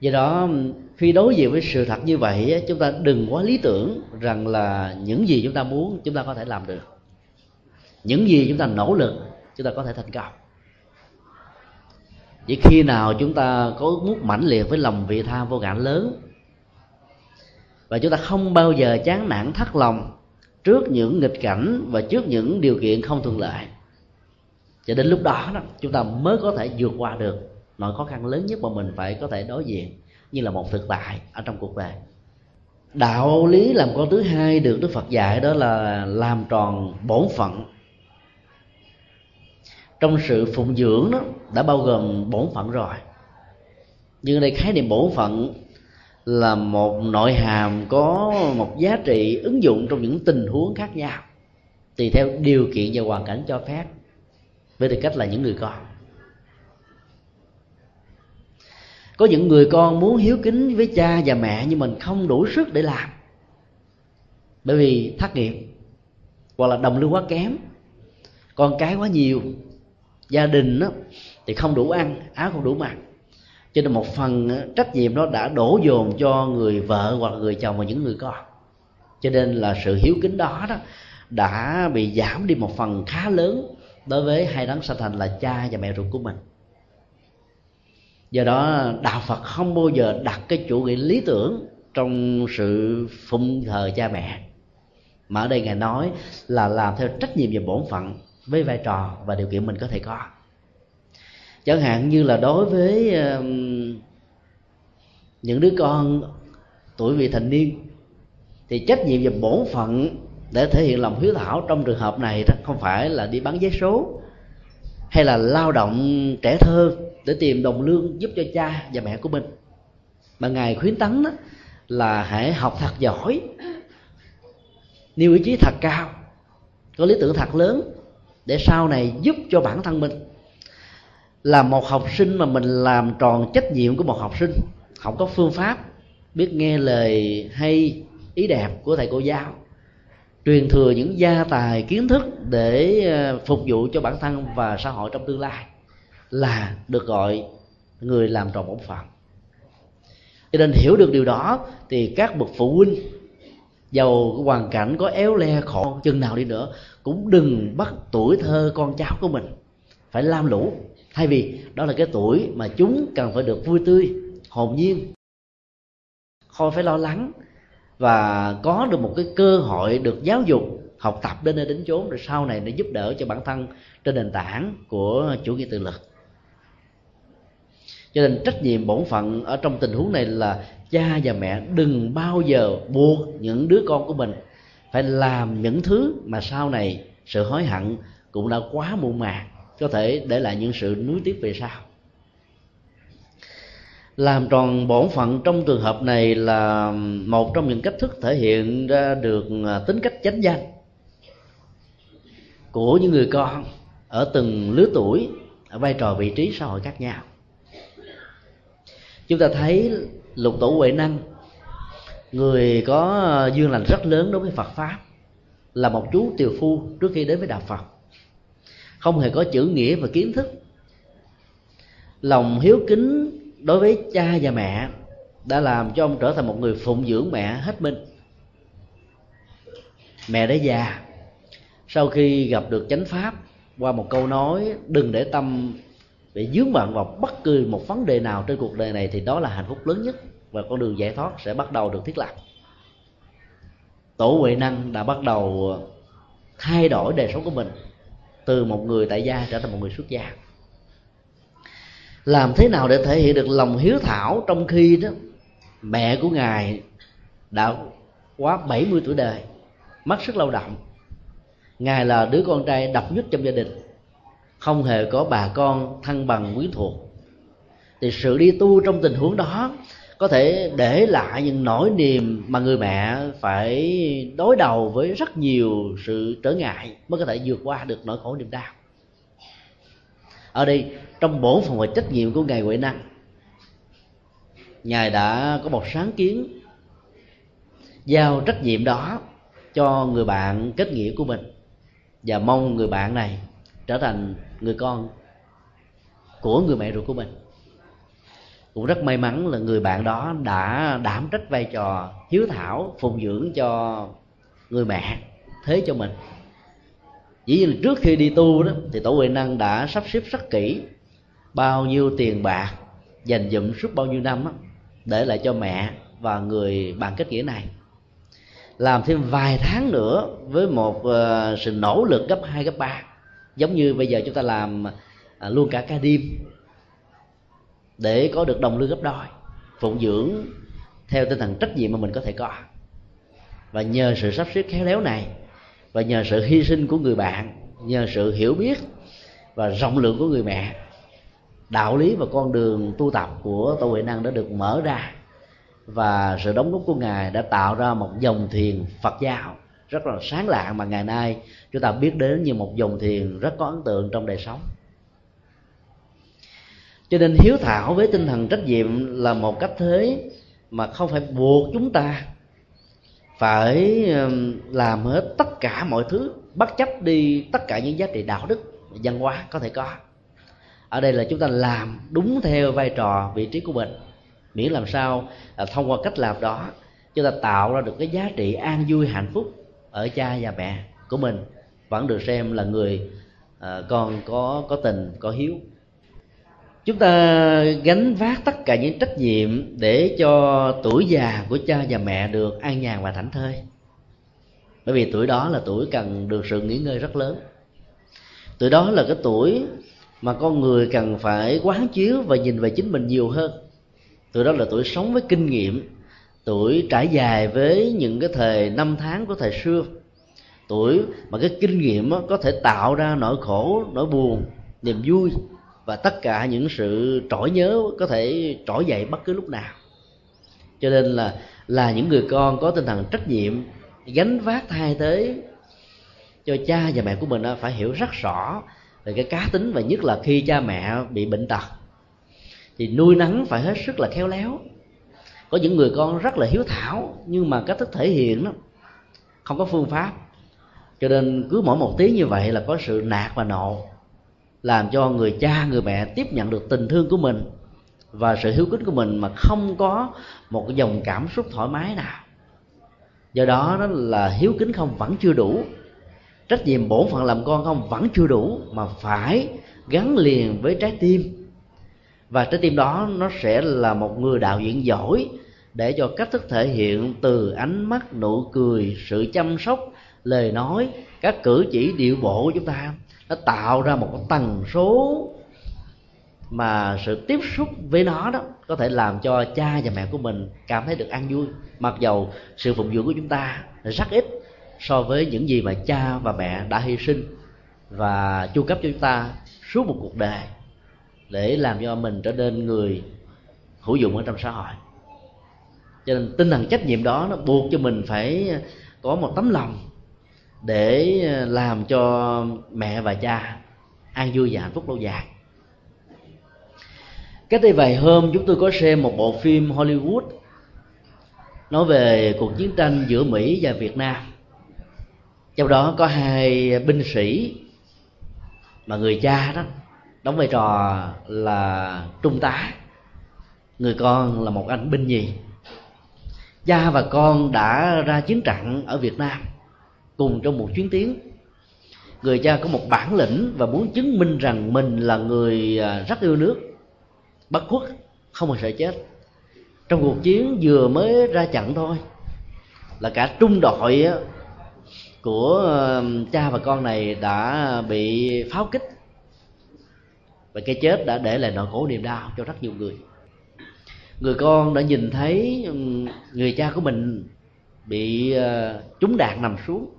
Speaker 1: Do đó, khi đối diện với sự thật như vậy chúng ta đừng quá lý tưởng rằng là những gì chúng ta muốn chúng ta có thể làm được. Những gì chúng ta nỗ lực, chúng ta có thể thành công. Chỉ khi nào chúng ta có muốn mãnh liệt với lòng vị tha vô ngã lớn, và chúng ta không bao giờ chán nản thất lòng trước những nghịch cảnh và trước những điều kiện không thuận lợi cho đến lúc đó, đó chúng ta mới có thể vượt qua được nỗi khó khăn lớn nhất mà mình phải có thể đối diện như là một thực tại ở trong cuộc đời. Đạo lý làm con thứ hai được đức phật dạy đó là làm tròn bổn phận. Trong sự phụng dưỡng đó đã bao gồm bổn phận rồi. Nhưng đây khái niệm bổn phận là một nội hàm có một giá trị ứng dụng trong những tình huống khác nhau tùy theo điều kiện và hoàn cảnh cho phép với tư cách là những người con. Có những người con muốn hiếu kính với cha và mẹ nhưng mình không đủ sức để làm. Bởi vì thất nghiệp hoặc là đồng lương quá kém con cái quá nhiều gia đình đó, thì không đủ ăn áo không đủ mặc. Cho nên một phần trách nhiệm đó đã đổ dồn cho người vợ hoặc là người chồng và những người con. Cho nên là sự hiếu kính đó đó đã bị giảm đi một phần khá lớn đối với hai đấng sanh thành là cha và mẹ ruột của mình. Do đó đạo phật không bao giờ đặt cái chủ nghĩa lý tưởng trong sự phụng thờ cha mẹ mà ở đây ngài nói là làm theo trách nhiệm và bổn phận với vai trò và điều kiện mình có thể có. Chẳng hạn như là đối với uh, những đứa con tuổi vị thành niên thì trách nhiệm và bổn phận để thể hiện lòng hiếu thảo trong trường hợp này đó không phải là đi bán vé số, hay là lao động trẻ thơ để tìm đồng lương giúp cho cha và mẹ của mình. Mà ngài khuyến tấn đó là hãy học thật giỏi, nêu ý chí thật cao, có lý tưởng thật lớn để sau này giúp cho bản thân mình. Là một học sinh mà mình làm tròn trách nhiệm của một học sinh học có phương pháp biết nghe lời hay ý đẹp của thầy cô giáo truyền thừa những gia tài, kiến thức để ờ, phục vụ cho bản thân và xã hội trong tương lai là được gọi người làm tròn bổn phận cho nên hiểu được điều đó thì các bậc phụ huynh, giàu hoàn cảnh, có éo le, khổ, chừng nào đi nữa, cũng đừng bắt tuổi thơ con cháu của mình phải lam lũ. Thay vì đó là cái tuổi mà chúng cần phải được vui tươi, hồn nhiên, không phải lo lắng và có được một cái cơ hội được giáo dục, học tập đến nơi đến chốn, rồi sau này để giúp đỡ cho bản thân trên nền tảng của chủ nghĩa tự lực. Cho nên trách nhiệm bổn phận ở trong tình huống này là cha và mẹ đừng bao giờ buộc những đứa con của mình phải làm những thứ mà sau này sự hối hận cũng đã quá muộn màng, có thể để lại những sự nuối tiếc về sau làm tròn bổn phận trong trường hợp này là một trong những cách thức thể hiện ra được à, tính cách chánh danh của những người con ở từng lứa tuổi, ở vai trò vị trí xã hội khác nhau. Chúng ta thấy lục tổ huệ năng, người có duyên lành rất lớn đối với phật pháp, là một chú tiều phu trước khi đến với đạo phật. Không hề có chữ nghĩa và kiến thức. Lòng hiếu kính đối với cha và mẹ, đã làm cho ông trở thành một người phụng dưỡng mẹ hết mình. Mẹ đã già. Sau khi gặp được chánh pháp, qua một câu nói, đừng để tâm bị dướng bận vào bất cứ một vấn đề nào trên cuộc đời này, thì đó là hạnh phúc lớn nhất và con đường giải thoát sẽ bắt đầu được thiết lập. Tổ huệ năng đã bắt đầu thay đổi đời sống của mình, từ một người tại gia trở thành một người xuất gia làm thế nào để thể hiện được lòng hiếu thảo trong khi đó, mẹ của ngài đã quá 70 tuổi đời, mất sức lao động. Ngài là đứa con trai độc nhất trong gia đình, không hề có bà con thân bằng quyến thuộc. Thì sự đi tu trong tình huống đó có thể để lại những nỗi niềm mà người mẹ phải đối đầu với rất nhiều sự trở ngại mới có thể vượt qua được nỗi khổ niềm đau. Ở đây trong bổn phận và trách nhiệm của ngài huệ năng ngài đã có một sáng kiến giao trách nhiệm đó cho người bạn kết nghĩa của mình và mong người bạn này trở thành người con của người mẹ ruột của mình. Cũng rất may mắn là người bạn đó đã đảm trách vai trò hiếu thảo, phụng dưỡng cho người mẹ, thế cho mình. Dĩ nhiên là trước khi đi tu đó, thì tổ huệ năng đã sắp xếp rất kỹ bao nhiêu tiền bạc dành dụm suốt bao nhiêu năm đó, để lại cho mẹ và người bạn kết nghĩa này. Làm thêm vài tháng nữa với một uh, sự nỗ lực gấp 2, gấp 3 giống như bây giờ chúng ta làm uh, luôn cả ca đêm để có được đồng lương gấp đôi phụng dưỡng theo tinh thần trách nhiệm mà mình có thể có. Và nhờ sự sắp xếp khéo léo này và nhờ sự hy sinh của người bạn nhờ sự hiểu biết và rộng lượng của người mẹ đạo lý và con đường tu tập của tô huệ năng đã được mở ra và sự đóng góp của ngài đã tạo ra một dòng thiền phật giáo rất là sáng lạng mà ngày nay chúng ta biết đến như một dòng thiền rất có ấn tượng trong đời sống. Cho nên hiếu thảo với tinh thần trách nhiệm là một cách thế mà không phải buộc chúng ta phải làm hết tất cả mọi thứ, bất chấp đi tất cả những giá trị đạo đức, văn hóa có thể có ở đây là chúng ta làm đúng theo vai trò vị trí của mình. Miễn làm sao là thông qua cách làm đó chúng ta tạo ra được cái giá trị an vui hạnh phúc ở cha và mẹ của mình. Vẫn được xem là người uh, con có có tình có hiếu. Chúng ta gánh vác tất cả những trách nhiệm để cho tuổi già của cha và mẹ được an nhàn và thảnh thơi. Bởi vì tuổi đó là tuổi cần được sự nghỉ ngơi rất lớn. Tuổi đó là cái tuổi mà con người cần phải quán chiếu và nhìn về chính mình nhiều hơn. Tuổi đó là tuổi sống với kinh nghiệm, tuổi trải dài với những cái thời năm tháng của thời xưa. Tuổi mà cái kinh nghiệm có thể tạo ra nỗi khổ, nỗi buồn, niềm vui và tất cả những sự trỗi nhớ có thể trỗi dậy bất cứ lúc nào. Cho nên là là những người con có tinh thần trách nhiệm, gánh vác thay thế cho cha và mẹ của mình phải hiểu rất rõ về cái cá tính và nhất là khi cha mẹ bị bệnh tật, thì nuôi nắng phải hết sức là khéo léo. Có những người con rất là hiếu thảo, nhưng mà cách thức thể hiện nó không có phương pháp. Cho nên cứ mỗi một tiếng như vậy là có sự nạt và nộ, làm cho người cha, người mẹ tiếp nhận được tình thương của mình và sự hiếu kính của mình mà không có một cái dòng cảm xúc thoải mái nào. Do đó đó là hiếu kính không, vẫn chưa đủ trách nhiệm bổn phận làm con không? Vẫn chưa đủ mà phải gắn liền với trái tim. Và trái tim đó nó sẽ là một người đạo diễn giỏi để cho cách thức thể hiện từ ánh mắt, nụ cười, sự chăm sóc, lời nói, các cử chỉ, điệu bộ của chúng ta nó tạo ra một tần số mà sự tiếp xúc với nó đó có thể làm cho cha và mẹ của mình cảm thấy được an vui. Mặc dầu sự phụng dưỡng của chúng ta rất ít so với những gì mà cha và mẹ đã hy sinh và chu cấp cho chúng ta suốt một cuộc đời để làm cho mình trở nên người hữu dụng ở trong xã hội. Cho nên tinh thần trách nhiệm đó nó buộc cho mình phải có một tấm lòng để làm cho mẹ và cha an vui và hạnh phúc lâu dài. Cách đây vài hôm, chúng tôi có xem một bộ phim Hollywood nói về cuộc chiến tranh giữa Mỹ và Việt Nam trong đó có hai binh sĩ mà người cha đó đóng vai trò là trung tá. Người con là một anh binh nhì. Cha và con đã ra chiến trận ở việt nam cùng trong một chuyến tiến. Người cha có một bản lĩnh và muốn chứng minh rằng mình là người à, rất yêu nước. Bất khuất, không hề sợ chết. Trong cuộc chiến vừa mới ra trận thôi, là cả trung đội của cha và con này đã bị pháo kích và cái chết đã để lại nỗi khổ niềm đau cho rất nhiều người. Người con đã nhìn thấy người cha của mình bị ờ, trúng đạn nằm xuống.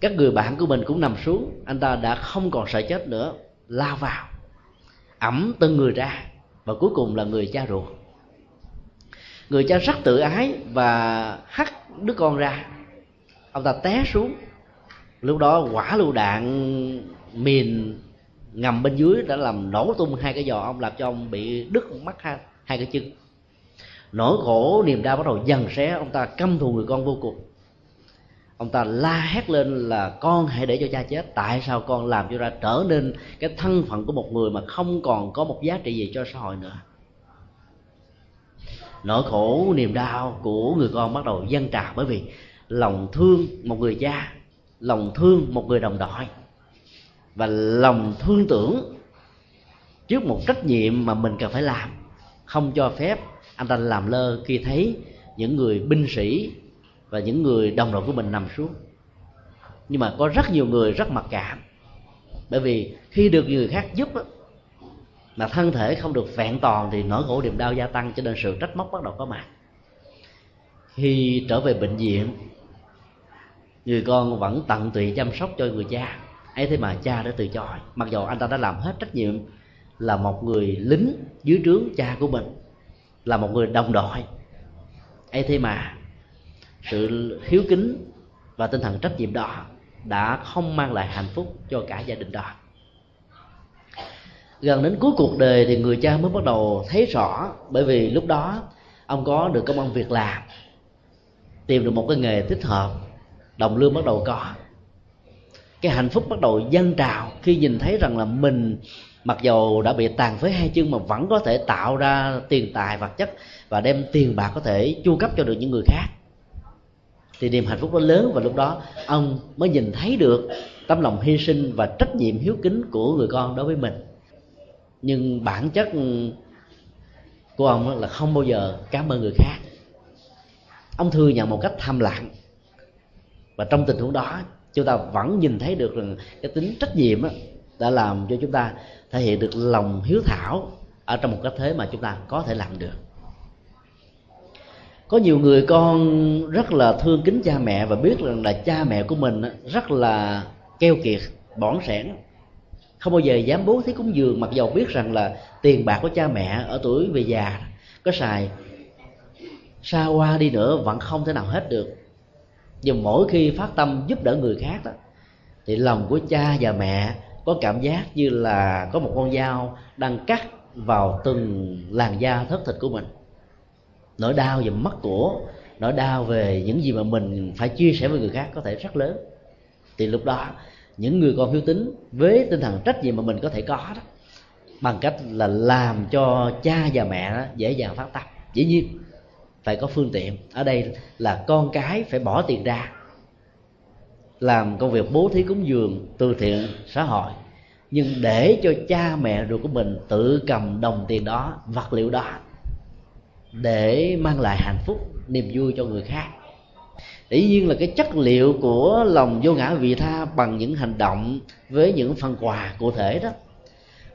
Speaker 1: Các người bạn của mình cũng nằm xuống. Anh ta đã không còn sợ chết nữa, lao vào, ẩm từng người ra và cuối cùng là người cha ruột. Người cha rất tự ái và hắt đứa con ra ông ta té xuống. Lúc đó quả lựu đạn mìn ngầm bên dưới đã làm nổ tung hai cái giò ông làm cho ông bị đứt mắt hai, hai cái chân. Nỗi khổ niềm đau bắt đầu dần xé ông ta căm thù người con vô cùng. Ông ta la hét lên là con hãy để cho cha chết tại sao con làm cho ra trở nên cái thân phận của một người mà không còn có một giá trị gì cho xã hội nữa? Nỗi khổ niềm đau của người con bắt đầu dâng trào bởi vì lòng thương một người cha, lòng thương một người đồng đội, và lòng thương tưởng trước một trách nhiệm mà mình cần phải làm. Không cho phép anh ta làm lơ khi thấy những người binh sĩ và những người đồng đội của mình nằm xuống. Nhưng mà có rất nhiều người rất mặc cảm, bởi vì khi được người khác giúp mà thân thể không được vẹn toàn thì nỗi khổ niềm đau gia tăng, cho nên sự trách móc bắt đầu có mặt. Khi trở về bệnh viện người con vẫn tận tụy chăm sóc cho người cha. Ấy thế mà cha đã từ chối. Mặc dù anh ta đã làm hết trách nhiệm là một người lính dưới trướng cha của mình, là một người đồng đội, ấy thế mà sự hiếu kính và tinh thần trách nhiệm đó đã không mang lại hạnh phúc cho cả gia đình đó. Gần đến cuối cuộc đời thì người cha mới bắt đầu thấy rõ, bởi vì lúc đó ông có được công ăn việc làm, tìm được một cái nghề thích hợp đồng lương bắt đầu có. Cái hạnh phúc bắt đầu dâng trào khi nhìn thấy rằng là mình mặc dầu đã bị tàn phế hai chân mà vẫn có thể tạo ra tiền tài, vật chất và đem tiền bạc có thể chu cấp cho được những người khác. Thì niềm hạnh phúc nó lớn và lúc đó ông mới nhìn thấy được tấm lòng hy sinh và trách nhiệm hiếu kính của người con đối với mình. Nhưng bản chất của ông là không bao giờ cảm ơn người khác. Ông thừa nhận một cách thầm lặng và trong tình huống đó, chúng ta vẫn nhìn thấy được rằng cái tính trách nhiệm đã làm cho chúng ta thể hiện được lòng hiếu thảo ở trong một cái thế mà chúng ta có thể làm được. Có nhiều người con rất là thương kính cha mẹ và biết rằng là cha mẹ của mình rất là keo kiệt, bỏng sẻn. Không bao giờ dám bố thí cúng dường, mặc dầu biết rằng là tiền bạc của cha mẹ ở tuổi về già có xài. Xa qua đi nữa vẫn không thể nào hết được nhưng mỗi khi phát tâm giúp đỡ người khác đó, thì lòng của cha và mẹ có cảm giác như là có một con dao đang cắt vào từng làn da thất thịt của mình. Nỗi đau về mất của, nỗi đau về những gì mà mình phải chia sẻ với người khác có thể rất lớn. Thì lúc đó, những người con hiếu tính với tinh thần trách nhiệm mà mình có thể có đó, bằng cách là làm cho cha và mẹ đó dễ dàng phát tâm. Dĩ nhiên phải có phương tiện. Ở đây là con cái phải bỏ tiền ra, làm công việc bố thí cúng dường, từ thiện, xã hội. Nhưng để cho cha mẹ ruột của mình tự cầm đồng tiền đó, vật liệu đó, để mang lại hạnh phúc, niềm vui cho người khác. Dĩ nhiên là cái chất liệu của lòng vô ngã vị tha bằng những hành động với những phần quà cụ thể đó,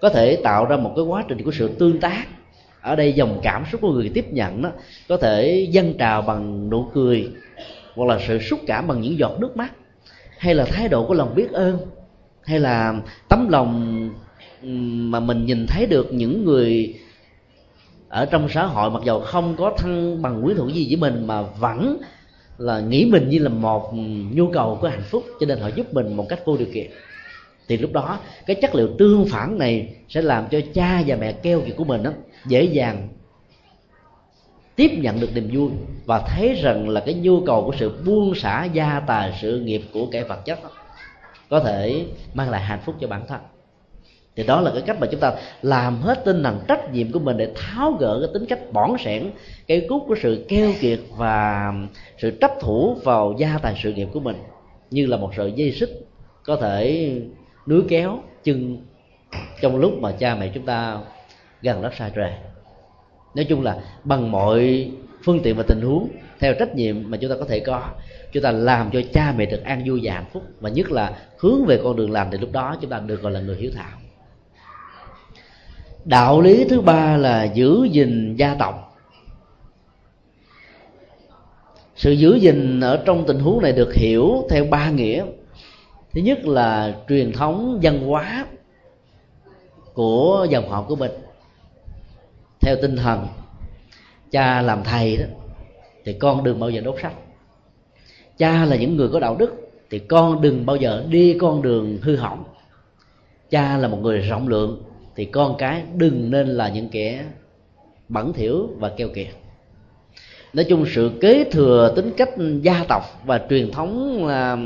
Speaker 1: có thể tạo ra một cái quá trình của sự tương tác ở đây dòng cảm xúc của người tiếp nhận đó có thể dâng trào bằng nụ cười hoặc là sự xúc cảm bằng những giọt nước mắt hay là thái độ của lòng biết ơn hay là tấm lòng mà mình nhìn thấy được những người ở trong xã hội mặc dầu không có thân bằng quyến thuộc gì với mình mà vẫn là nghĩ mình như là một nhu cầu của hạnh phúc cho nên họ giúp mình một cách vô điều kiện. Thì lúc đó cái chất liệu tương phản này sẽ làm cho cha và mẹ keo kiệt của mình đó, dễ dàng tiếp nhận được niềm vui và thấy rằng là cái nhu cầu của sự buông xả gia tài sự nghiệp của kẻ vật chất đó, có thể mang lại hạnh phúc cho bản thân. Thì đó là cái cách mà chúng ta làm hết tinh thần trách nhiệm của mình để tháo gỡ cái tính cách bỏng sẻn cái cút của sự keo kiệt và sự chấp thủ vào gia tài sự nghiệp của mình. Như là một sợi dây xích có thể núi kéo chân trong lúc mà cha mẹ chúng ta gần đất xa trời. Nói chung là bằng mọi phương tiện và tình huống, theo trách nhiệm mà chúng ta có thể có, chúng ta làm cho cha mẹ được an vui và hạnh phúc, và nhất là hướng về con đường lành thì lúc đó chúng ta được gọi là người hiếu thảo. Đạo lý thứ ba là giữ gìn gia tộc. Sự giữ gìn ở trong tình huống này được hiểu theo ba nghĩa. Thứ nhất là truyền thống văn hóa của dòng họ của mình theo tinh thần cha làm thầy đó, thì con đừng bao giờ đốt sách cha là những người có đạo đức, thì con đừng bao giờ đi con đường hư hỏng. Cha là một người rộng lượng, thì con cái đừng nên là những kẻ bẩn thỉu và keo kiệt. Nói chung sự kế thừa tính cách gia tộc và truyền thống là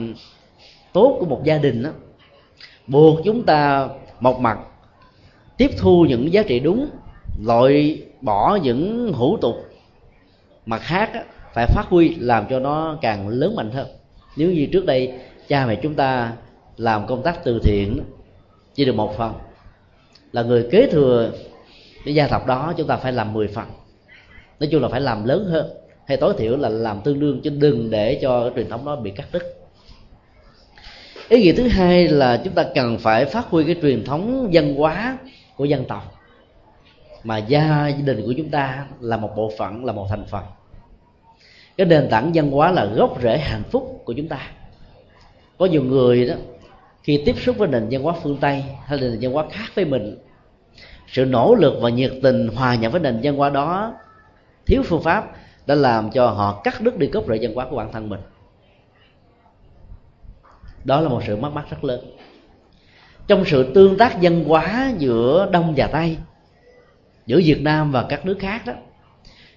Speaker 1: tốt của một gia đình đó, buộc chúng ta một mặt tiếp thu những giá trị đúng loại bỏ những hủ tục mặt khác phải phát huy làm cho nó càng lớn mạnh hơn. Nếu như trước đây cha mẹ chúng ta làm công tác từ thiện chỉ được một phần, là người kế thừa cái gia tộc đó, chúng ta phải làm 10 phần. Nói chung là phải làm lớn hơn, hay tối thiểu là làm tương đương chứ đừng để cho cái truyền thống đó bị cắt đứt. Ý nghĩa thứ hai là chúng ta cần phải phát huy cái truyền thống văn hóa của dân tộc mà gia đình của chúng ta là một bộ phận, là một thành phần. Cái nền tảng văn hóa là gốc rễ hạnh phúc của chúng ta. Có nhiều người đó, khi tiếp xúc với nền văn hóa phương tây hay nền văn hóa khác với mình, sự nỗ lực và nhiệt tình hòa nhập với nền văn hóa đó, thiếu phương pháp đã làm cho họ cắt đứt đi gốc rễ văn hóa của bản thân mình. Đó là một sự mất mát rất lớn. Trong sự tương tác văn hóa giữa đông và tây giữa việt nam và các nước khác đó.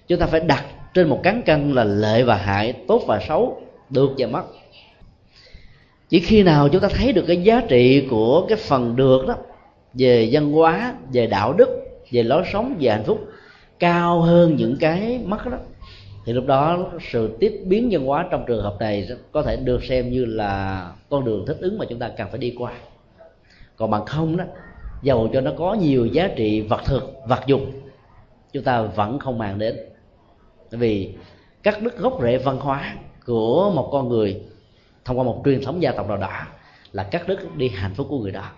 Speaker 1: Chúng ta phải đặt trên một cán cân là lợi và hại, tốt và xấu, được và mất. Chỉ khi nào chúng ta thấy được cái giá trị của cái phần được đó, về văn hóa, về đạo đức, về lối sống, về hạnh phúc, cao hơn những cái mất đó, thì lúc đó sự tiếp biến văn hóa trong trường hợp này có thể được xem như là con đường thích ứng mà chúng ta cần phải đi qua. Còn bằng không đó dầu cho nó có nhiều giá trị vật thực, vật dục chúng ta vẫn không màng đến. Bởi vì cắt đứt gốc rễ văn hóa của một con người thông qua một truyền thống gia tộc nào đó là cắt đứt đi hạnh phúc của người đó.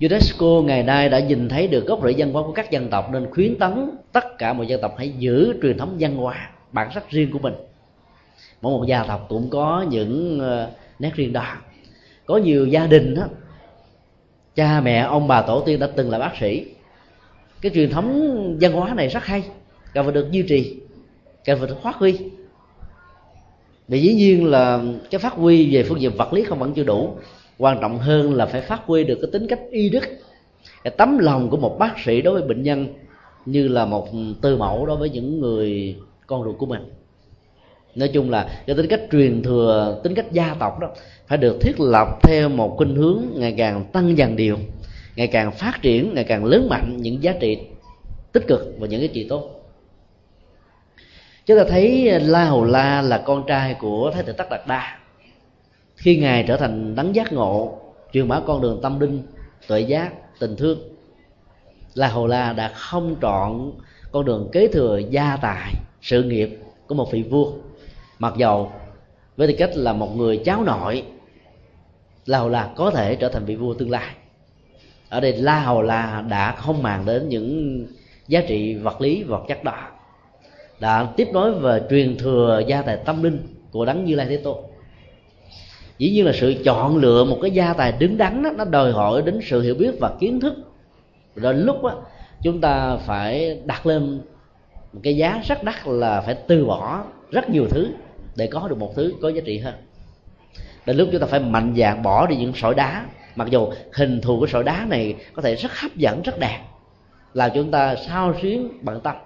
Speaker 1: UNESCO ngày nay đã nhìn thấy được gốc rễ văn hóa của các dân tộc nên khuyến tấn tất cả mọi dân tộc hãy giữ truyền thống văn hóa, bản sắc riêng của mình. Mỗi một gia tộc cũng có những ờ, nét riêng đó. Có nhiều gia đình đó cha, mẹ, ông, bà, tổ tiên đã từng là bác sĩ. Cái truyền thống văn hóa này rất hay. Cần phải được duy trì cần phải được phát huy. Vì dĩ nhiên là cái phát huy về phương diện vật lý không vẫn chưa đủ. Quan trọng hơn là phải phát huy được cái tính cách y đức, cái tấm lòng của một bác sĩ đối với bệnh nhân như là một tư mẫu đối với những người con ruột của mình nói chung là cái tính cách truyền thừa, tính cách gia tộc đó, phải được thiết lập theo một khuynh hướng ngày càng tăng dần điều ngày càng phát triển, ngày càng lớn mạnh những giá trị tích cực và những cái trị tốt. Chúng ta thấy la hầu la là con trai của thái tử tất đạt đa. Khi ngài trở thành đấng giác ngộ, truyền bá con đường tâm linh, tuệ giác, tình thương, la hầu la đã không chọn con đường kế thừa gia tài, sự nghiệp của một vị vua mặc dầu với tư cách là một người cháu nội la hầu la có thể trở thành vị vua tương lai. Ở đây la hầu la đã không màng đến những giá trị vật lý vật chất đó. Đã tiếp nối về truyền thừa gia tài tâm linh của đấng như lai thế tôn. Dĩ nhiên là sự chọn lựa một cái gia tài đứng đắn đó, nó đòi hỏi đến sự hiểu biết và kiến thức. Rồi lúc đó, chúng ta phải đặt lên một cái giá rất đắt là phải từ bỏ rất nhiều thứ để có được một thứ có giá trị hơn. Đến lúc chúng ta phải mạnh dạn bỏ đi những sỏi đá, mặc dù hình thù của sỏi đá này có thể rất hấp dẫn, rất đẹp, là chúng ta sao xuyến bận tâm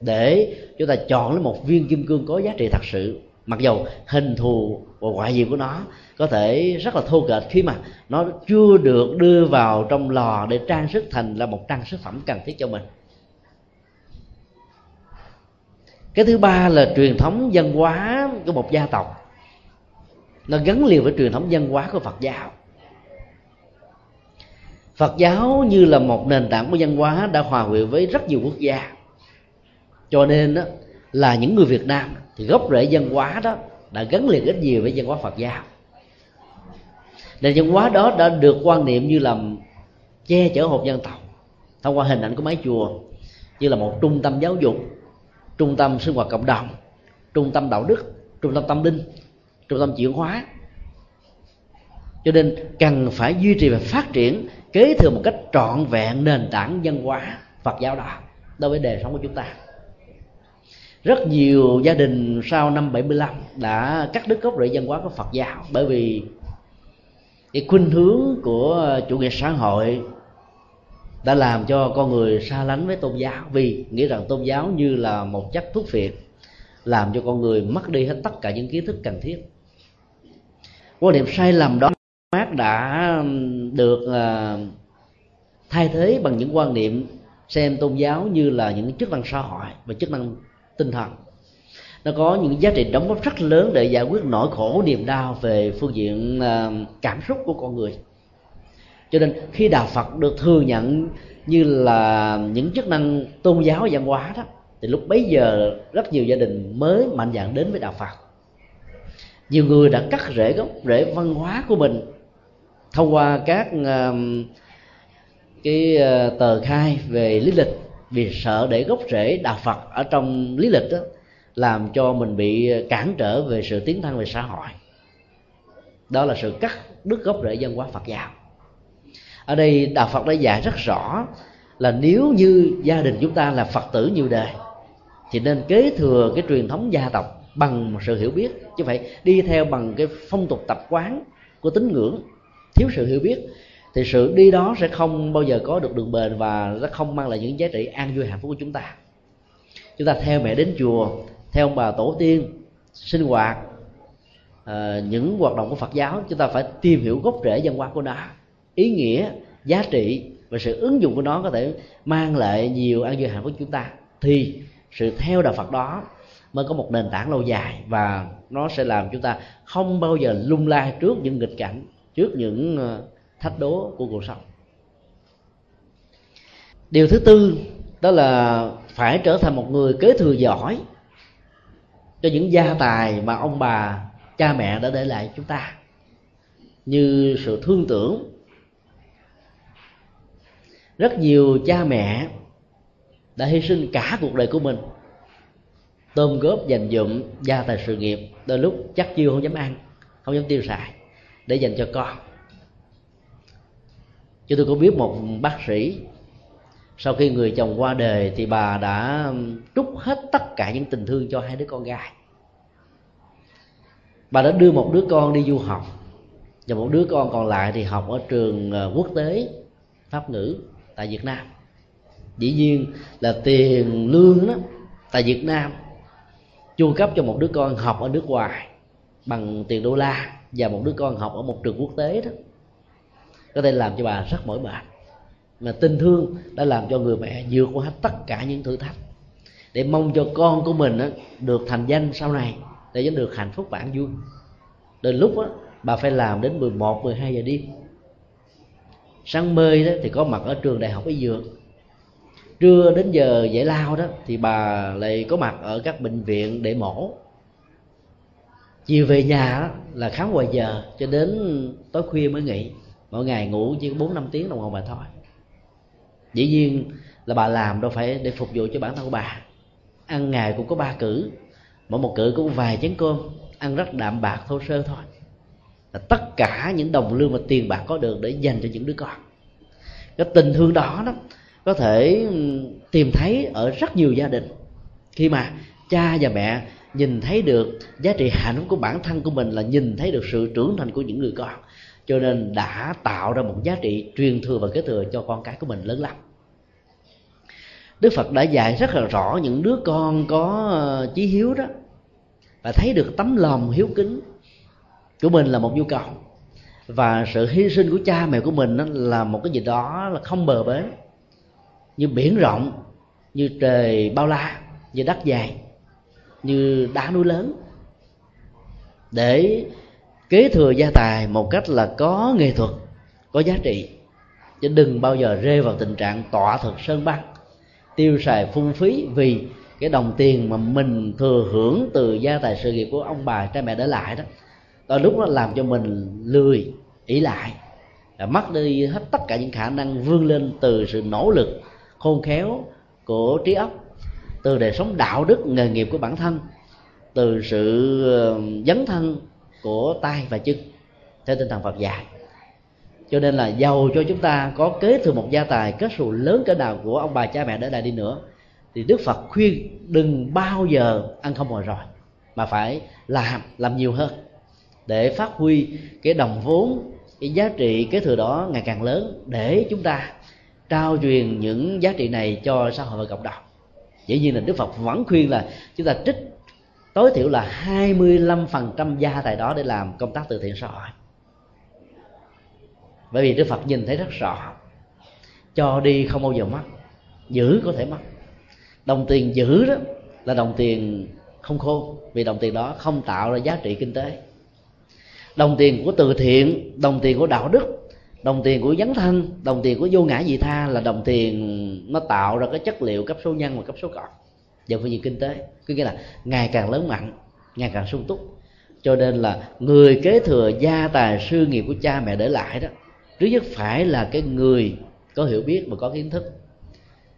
Speaker 1: để chúng ta chọn lấy một viên kim cương có giá trị thật sự. Mặc dù hình thù và ngoại diện của nó có thể rất là thô kệch khi mà nó chưa được đưa vào trong lò để trang sức thành là một trang sức phẩm cần thiết cho mình. Cái thứ ba là truyền thống văn hóa của một gia tộc. Nó gắn liền với truyền thống văn hóa của phật giáo. Phật giáo như là một nền tảng của văn hóa đã hòa quyện với rất nhiều quốc gia. Cho nên đó, là những người việt nam thì gốc rễ văn hóa đó đã gắn liền rất nhiều với văn hóa phật giáo. Nền văn hóa đó đã được quan niệm như là che chở hộp dân tộc thông qua hình ảnh của mái chùa như là một trung tâm giáo dục trung tâm sinh hoạt cộng đồng, trung tâm đạo đức, trung tâm tâm linh, trung tâm chuyển hóa. Cho nên cần phải duy trì và phát triển kế thừa một cách trọn vẹn nền tảng văn hóa Phật giáo đó đối với đời sống của chúng ta. Rất nhiều gia đình sau năm 75 đã cắt đứt gốc rễ văn hóa của Phật giáo bởi vì cái khuynh hướng của chủ nghĩa xã hội đã làm cho con người xa lánh với tôn giáo, vì nghĩ rằng tôn giáo như là một chất thuốc phiện, làm cho con người mất đi hết tất cả những kiến thức cần thiết. Quan điểm sai lầm đó mát đã được ờ, thay thế bằng những quan niệm xem tôn giáo như là những chức năng xã hội và chức năng tinh thần. Nó có những giá trị đóng góp rất lớn để giải quyết nỗi khổ niềm đau về phương diện cảm xúc của con người cho nên khi đạo phật được thừa nhận như là những chức năng tôn giáo văn hóa đó thì lúc bấy giờ rất nhiều gia đình mới mạnh dạn đến với đạo phật. Nhiều người đã cắt rễ gốc rễ văn hóa của mình thông qua các uh, cái uh, tờ khai về lý lịch vì sợ để gốc rễ đạo phật ở trong lý lịch đó làm cho mình bị cản trở về sự tiến thân về xã hội. Đó là sự cắt đứt gốc rễ văn hóa phật giáo ở đây đạo phật đã dạy rất rõ là nếu như gia đình chúng ta là phật tử nhiều đời thì nên kế thừa cái truyền thống gia tộc bằng một sự hiểu biết chứ phải đi theo bằng cái phong tục tập quán của tín ngưỡng. Thiếu sự hiểu biết thì sự đi đó sẽ không bao giờ có được đường bền và nó không mang lại những giá trị an vui hạnh phúc của chúng ta. Chúng ta theo mẹ đến chùa theo ông bà tổ tiên sinh hoạt uh, những hoạt động của phật giáo chúng ta phải tìm hiểu gốc rễ văn hóa của nó ý nghĩa, giá trị và sự ứng dụng của nó có thể mang lại nhiều an vui hạnh phúc chúng ta. Thì sự theo đạo phật đó mới có một nền tảng lâu dài và nó sẽ làm chúng ta không bao giờ lung lay trước những nghịch cảnh, trước những ờ, thách đố của cuộc sống. Điều thứ tư, đó là phải trở thành một người kế thừa giỏi cho những gia tài mà ông bà, cha mẹ đã để lại chúng ta. Như sự thương tưởng rất nhiều cha mẹ đã hy sinh cả cuộc đời của mình. Tôm góp dành dụm gia tài sự nghiệp, đôi lúc chắc chiêu không dám ăn, không dám tiêu xài, để dành cho con. Chúng tôi có biết một bác sĩ, sau khi người chồng qua đời thì bà đã trút hết tất cả những tình thương cho hai đứa con gái. Bà đã đưa một đứa con đi du học, và một đứa con còn lại thì học ở trường ờ, quốc tế, pháp ngữ tại việt nam. Dĩ nhiên là tiền lương đó tại việt nam chu cấp cho một đứa con học ở nước ngoài bằng tiền đô la và một đứa con học ở một trường quốc tế đó có thể làm cho bà rất mỏi mệt. Mà tình thương đã làm cho người mẹ vượt qua hết tất cả những thử thách để mong cho con của mình đó, được thành danh sau này để cho được hạnh phúc và vui. Đến lúc đó, bà phải làm đến 11, 12 giờ đêm sáng mê đó thì có mặt ở trường đại học y dược. Trưa đến giờ giải lao đó thì bà lại có mặt ở các bệnh viện để mổ. Chiều về nhà đó, là khám ngoài giờ cho đến tối khuya mới nghỉ. Mỗi ngày ngủ chỉ bốn năm tiếng đồng hồ mà thôi. Dĩ nhiên là bà làm đâu phải để phục vụ cho bản thân của bà. Ăn ngày cũng có ba cử mỗi một cử cũng vài chén cơm ăn rất đạm bạc thô sơ thôi là tất cả những đồng lương mà tiền bạc có được để dành cho những đứa con. Cái tình thương đó đó có thể tìm thấy ở rất nhiều gia đình. Khi mà cha và mẹ nhìn thấy được giá trị hạnh phúc của bản thân của mình là nhìn thấy được sự trưởng thành của những người con. Cho nên đã tạo ra một giá trị truyền thừa và kế thừa cho con cái của mình lớn lắm đức phật đã dạy rất là rõ những đứa con có ờ, chí hiếu đó và thấy được tấm lòng hiếu kính của mình là một nhu cầu. Và sự hy sinh của cha mẹ của mình là một cái gì đó là không bờ bến, như biển rộng, như trời bao la, như đất dài như đá núi lớn. Để kế thừa gia tài một cách là có nghệ thuật, có giá trị, chứ đừng bao giờ rơi vào tình trạng tọa thực sơn băng, tiêu xài phung phí vì cái đồng tiền mà mình thừa hưởng từ gia tài sự nghiệp của ông bà cha mẹ để lại đó đôi lúc nó làm cho mình lười, ỷ lại mất đi hết tất cả những khả năng vươn lên từ sự nỗ lực khôn khéo của trí óc, từ đời sống đạo đức, nghề nghiệp của bản thân, từ sự dấn thân của tay và chân theo tinh thần Phật dạy. Cho nên là giàu cho chúng ta có kế thừa một gia tài, kết xù lớn cỡ nào của ông bà cha mẹ để lại đi nữa, thì Đức Phật khuyên đừng bao giờ ăn không ngồi rồi, mà phải làm làm nhiều hơn để phát huy cái đồng vốn, cái giá trị kế thừa đó ngày càng lớn để chúng ta trao truyền những giá trị này cho xã hội và cộng đồng. Dĩ nhiên là Đức Phật vẫn khuyên là chúng ta trích tối thiểu là 25% gia tài đó để làm công tác từ thiện xã hội. Bởi vì Đức Phật nhìn thấy rất rõ, cho đi không bao giờ mất, giữ có thể mất. Đồng tiền giữ đó là đồng tiền không khô vì đồng tiền đó không tạo ra giá trị kinh tế đồng tiền của từ thiện, đồng tiền của đạo đức, đồng tiền của dấn thân, đồng tiền của vô ngã dị tha là đồng tiền nó tạo ra cái chất liệu cấp số nhân và cấp số cộng về phương diện kinh tế, có nghĩa là ngày càng lớn mạnh, ngày càng sung túc. Cho nên là người kế thừa gia tài sư nghiệp của cha mẹ để lại đó trước nhất phải là cái người có hiểu biết và có kiến thức.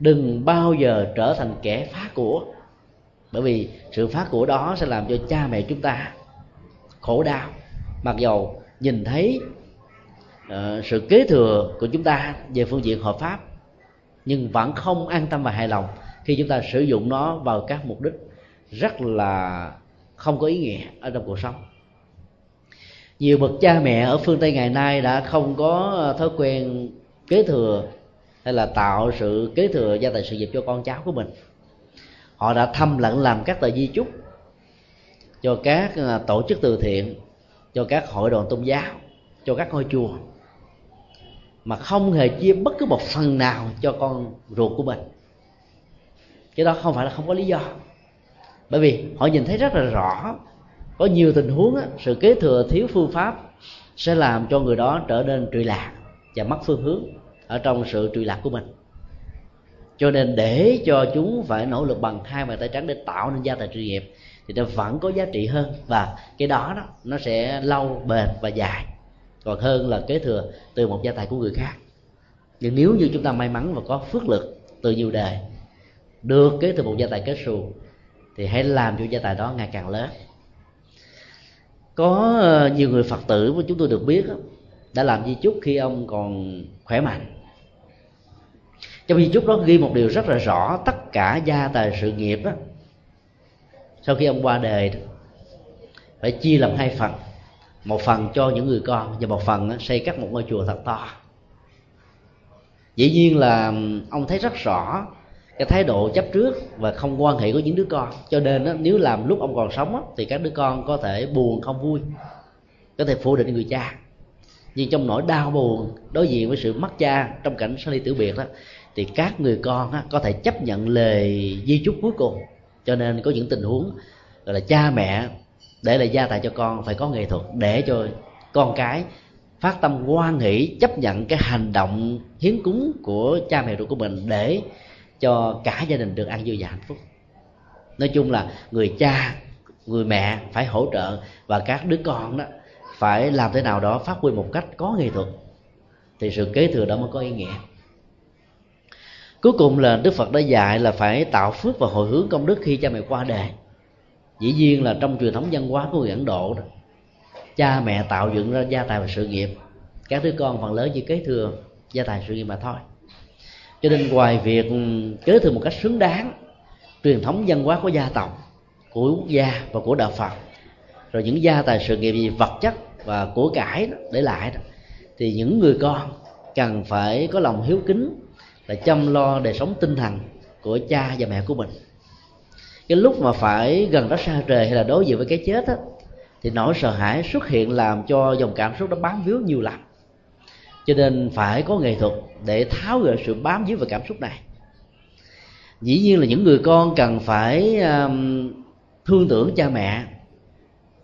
Speaker 1: Đừng bao giờ trở thành kẻ phá của, bởi vì sự phá của đó sẽ làm cho cha mẹ chúng ta khổ đau mặc dầu nhìn thấy uh, sự kế thừa của chúng ta về phương diện hợp pháp nhưng vẫn không an tâm và hài lòng khi chúng ta sử dụng nó vào các mục đích rất là không có ý nghĩa ở trong cuộc sống. Nhiều bậc cha mẹ ở phương tây ngày nay đã không có ờ, thói quen kế thừa hay là tạo sự kế thừa gia tài sự nghiệp cho con cháu của mình. Họ đã thâm lặng làm các tờ di chúc cho các ờ, tổ chức từ thiện cho các hội đoàn tôn giáo cho các ngôi chùa mà không hề chia bất cứ một phần nào cho con ruột của mình. Cái đó không phải là không có lý do. Bởi vì họ nhìn thấy rất là rõ có nhiều tình huống á, sự kế thừa thiếu phương pháp sẽ làm cho người đó trở nên trụy lạc và mất phương hướng ở trong sự trụy lạc của mình. Cho nên để cho chúng phải nỗ lực bằng hai bàn tay trắng để tạo nên gia tài sự nghiệp thì nó vẫn có giá trị hơn và cái đó đó nó sẽ lâu bền và dài. Còn hơn là kế thừa từ một gia tài của người khác. Nhưng nếu như chúng ta may mắn và có phước lực từ nhiều đời được kế thừa một gia tài kết xù thì hãy làm cho gia tài đó ngày càng lớn. Có ờ, nhiều người phật tử mà chúng tôi được biết đã làm di chúc khi ông còn khỏe mạnh. Trong di chúc đó ghi một điều rất là rõ tất cả gia tài sự nghiệp đó, sau khi ông qua đời phải chia làm hai phần. Một phần cho những người con và một phần xây cắt một ngôi chùa thật to. Dĩ nhiên là ông thấy rất rõ cái thái độ chấp trước và không quan hệ của những đứa con. Cho nên đó, nếu làm lúc ông còn sống đó, thì các đứa con có thể buồn không vui có thể phủ định người cha. Nhưng trong nỗi đau buồn đối diện với sự mất cha trong cảnh sinh ly tử biệt đó thì các người con có thể chấp nhận lời di chúc cuối cùng cho nên có những tình huống, gọi là, cha mẹ để lại gia tài cho con, phải có nghệ thuật để cho con cái phát tâm quan hỷ, chấp nhận cái hành động hiến cúng của cha mẹ ruột của mình để cho cả gia đình được ăn vui và hạnh phúc. Nói chung là người cha, người mẹ phải hỗ trợ và các đứa con đó phải làm thế nào đó phát huy một cách có nghệ thuật, thì sự kế thừa đó mới có ý nghĩa cuối cùng là đức phật đã dạy là phải tạo phước và hồi hướng công đức khi cha mẹ qua đời. Dĩ nhiên là trong truyền thống văn hóa của người ấn độ đó, cha mẹ tạo dựng ra gia tài và sự nghiệp. Các đứa con phần lớn chỉ kế thừa gia tài sự nghiệp mà thôi. Cho nên ngoài việc kế thừa một cách xứng đáng truyền thống văn hóa của gia tộc của quốc gia và của đạo phật rồi những gia tài sự nghiệp gì vật chất và của cải đó, để lại đó, thì những người con cần phải có lòng hiếu kính là chăm lo đời sống tinh thần của cha và mẹ của mình. Cái lúc mà phải gần đó xa trời hay là đối diện với cái chết á thì nỗi sợ hãi xuất hiện làm cho dòng cảm xúc đó bám víu nhiều lắm cho nên phải có nghệ thuật để tháo gỡ sự bám víu về cảm xúc này. Dĩ nhiên là những người con cần phải um, thương tưởng cha mẹ.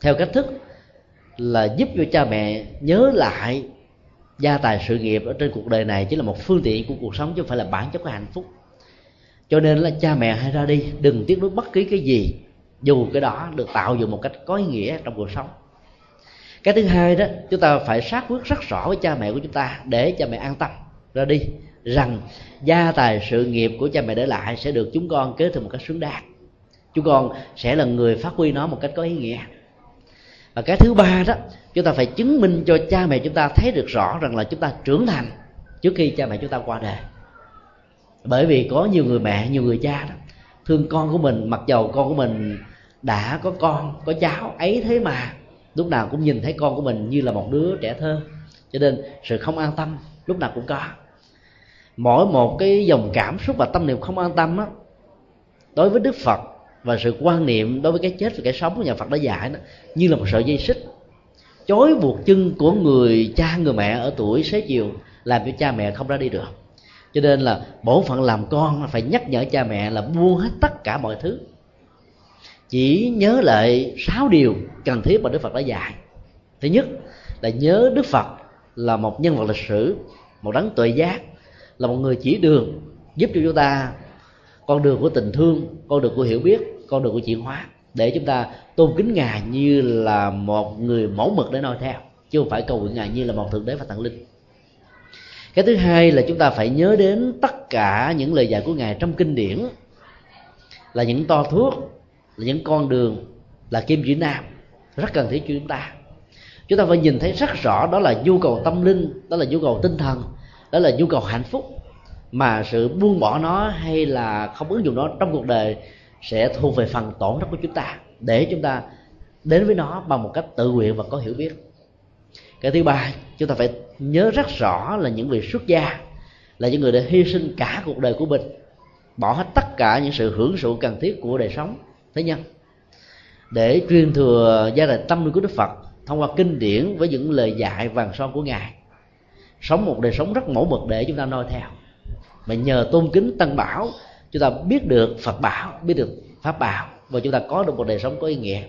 Speaker 1: Theo cách thức là giúp cho cha mẹ nhớ lại gia tài sự nghiệp ở trên cuộc đời này chỉ là một phương tiện của cuộc sống chứ không phải là bản chất của hạnh phúc. Cho nên là cha mẹ hay ra đi, đừng tiếc nuối bất kỳ cái gì, dù cái đó được tạo dựng một cách có ý nghĩa trong cuộc sống. Cái thứ hai đó, chúng ta phải xác quyết rất rõ với cha mẹ của chúng ta để cha mẹ an tâm ra đi, rằng gia tài sự nghiệp của cha mẹ để lại sẽ được chúng con kế thừa một cách xứng đáng. Chúng con sẽ là người phát huy nó một cách có ý nghĩa và cái thứ ba đó, chúng ta phải chứng minh cho cha mẹ chúng ta thấy được rõ rằng là chúng ta trưởng thành trước khi cha mẹ chúng ta qua đời. Bởi vì có nhiều người mẹ, nhiều người cha đó, thương con của mình, mặc dầu con của mình đã có con, có cháu ấy thế mà, lúc nào cũng nhìn thấy con của mình như là một đứa trẻ thơ. Cho nên sự không an tâm lúc nào cũng có. Mỗi một cái dòng cảm xúc và tâm niệm không an tâm á, đối với đức phật và sự quan niệm đối với cái chết và cái sống của nhà phật đã dạy đó, như là một sợi dây xích. Chối buộc chân của người cha, người mẹ ở tuổi xế chiều, làm cho cha mẹ không ra đi được. Cho nên là bổn phận làm con phải nhắc nhở cha mẹ là buông hết tất cả mọi thứ. Chỉ nhớ lại sáu điều cần thiết mà đức phật đã dạy. Thứ nhất là nhớ đức phật là một nhân vật lịch sử, một đấng tuệ giác, là một người chỉ đường, giúp cho chúng ta con đường của tình thương, con đường của hiểu biết con đường của chuyển hóa, để chúng ta tôn kính ngài như là một người mẫu mực để noi theo, chứ không phải cầu nguyện ngài như là một thượng đế và thần linh. Cái thứ hai là chúng ta phải nhớ đến tất cả những lời dạy của ngài trong kinh điển, là những to thuốc, là những con đường, là kim chỉ nam, rất cần thiết cho chúng ta. Chúng ta phải nhìn thấy rất rõ đó là nhu cầu tâm linh, đó là nhu cầu tinh thần, đó là nhu cầu hạnh phúc, mà sự buông bỏ nó hay là không ứng dụng nó trong cuộc đời sẽ thuộc về phần tổn thất của chúng ta, để chúng ta đến với nó bằng một cách tự nguyện và có hiểu biết. Cái thứ ba, chúng ta phải nhớ rất rõ là những vị xuất gia là những người đã hy sinh cả cuộc đời của mình, bỏ hết tất cả những sự hưởng thụ cần thiết của đời sống thế nhân, để truyền thừa gia đình tâm linh của đức phật thông qua kinh điển với những lời dạy vàng son của ngài. Sống một đời sống rất mẫu mực để chúng ta noi theo. Mà nhờ tôn kính tăng bảo chúng ta biết được phật bảo, biết được pháp bảo và chúng ta có được một đời sống có ý nghĩa.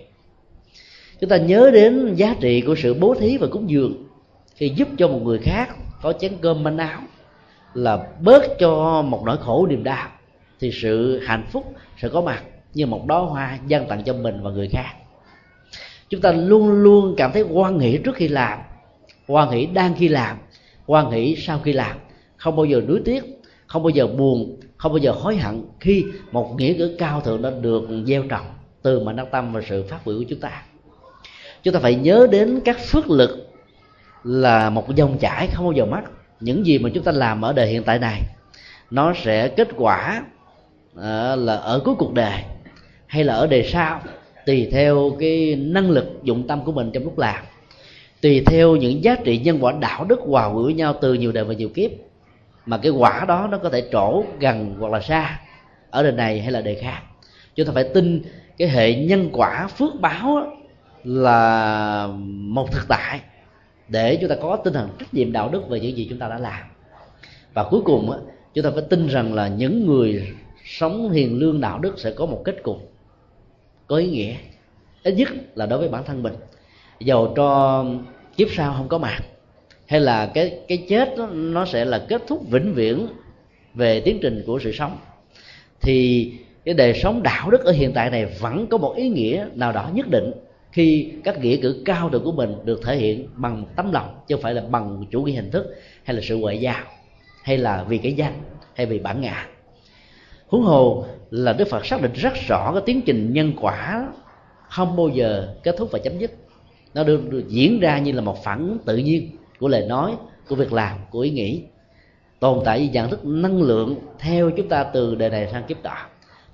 Speaker 1: Chúng ta nhớ đến giá trị của sự bố thí và cúng dường khi giúp cho một người khác có chén cơm manh áo là bớt cho một nỗi khổ niềm đau, thì sự hạnh phúc sẽ có mặt như một đóa hoa dâng tặng cho mình và người khác. Chúng ta luôn luôn cảm thấy quan nghĩ trước khi làm quan nghĩ đang khi làm quan nghĩ sau khi làm. Không bao giờ nuối tiếc, không bao giờ buồn không bao giờ hối hận khi một nghĩa cử cao thượng đã được gieo trồng từ mà đắc tâm và sự phát biểu của chúng ta. Chúng ta phải nhớ đến các phước lực là một dòng chảy không bao giờ mất. Những gì mà chúng ta làm ở đời hiện tại này, nó sẽ kết quả ờ, là ở cuối cuộc đời hay là ở đời sau, tùy theo cái năng lực, dụng tâm của mình trong lúc làm, tùy theo những giá trị nhân quả đạo đức hòa quyện với nhau từ nhiều đời và nhiều kiếp mà cái quả đó nó có thể trổ gần hoặc là xa ở đời này hay là đời khác. Chúng ta phải tin cái hệ nhân quả phước báo là một thực tại để chúng ta có tinh thần trách nhiệm đạo đức về những gì chúng ta đã làm. Và cuối cùng chúng ta phải tin rằng là những người sống hiền lương đạo đức sẽ có một kết cục có ý nghĩa. Ít nhất là đối với bản thân mình. Dầu cho kiếp sau không có mặt hay là cái cái chết đó, nó sẽ là kết thúc vĩnh viễn về tiến trình của sự sống? Thì cái đời sống đạo đức ở hiện tại này vẫn có một ý nghĩa nào đó nhất định khi các nghĩa cử cao thượng của mình được thể hiện bằng tấm lòng chứ không phải là bằng chủ nghĩa hình thức hay là sự ngoại giao hay là vì cái danh hay vì bản ngã. Huống hồ là đức phật xác định rất rõ cái tiến trình nhân quả không bao giờ kết thúc và chấm dứt. Nó được, được diễn ra như là một phản ứng tự nhiên của lời nói, của việc làm, của ý nghĩ. Tồn tại với dạng thức năng lượng theo chúng ta từ đời này sang kiếp đó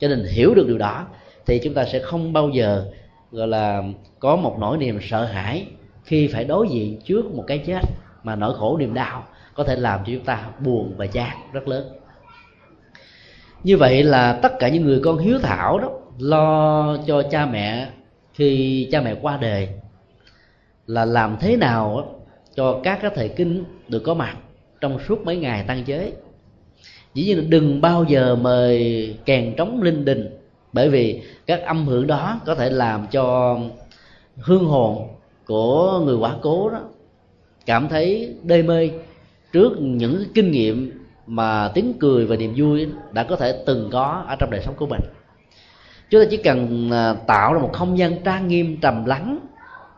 Speaker 1: cho nên hiểu được điều đó, thì chúng ta sẽ không bao giờ, gọi là, có một nỗi niềm sợ hãi khi phải đối diện trước một cái chết mà nỗi khổ niềm đau có thể làm cho chúng ta buồn và chán rất lớn. Như vậy là tất cả những người con hiếu thảo đó, lo cho cha mẹ khi cha mẹ qua đời là làm thế nào cho các cái thầy kinh được có mặt trong suốt mấy ngày tăng giới. dĩ nhiên là đừng bao giờ mời kèn trống linh đình, bởi vì các âm hưởng đó có thể làm cho hương hồn của người quả cố đó cảm thấy đê mê trước những kinh nghiệm mà tiếng cười và niềm vui đã có thể từng có ở trong đời sống của mình chúng ta chỉ cần à, tạo ra một không gian trang nghiêm trầm lắng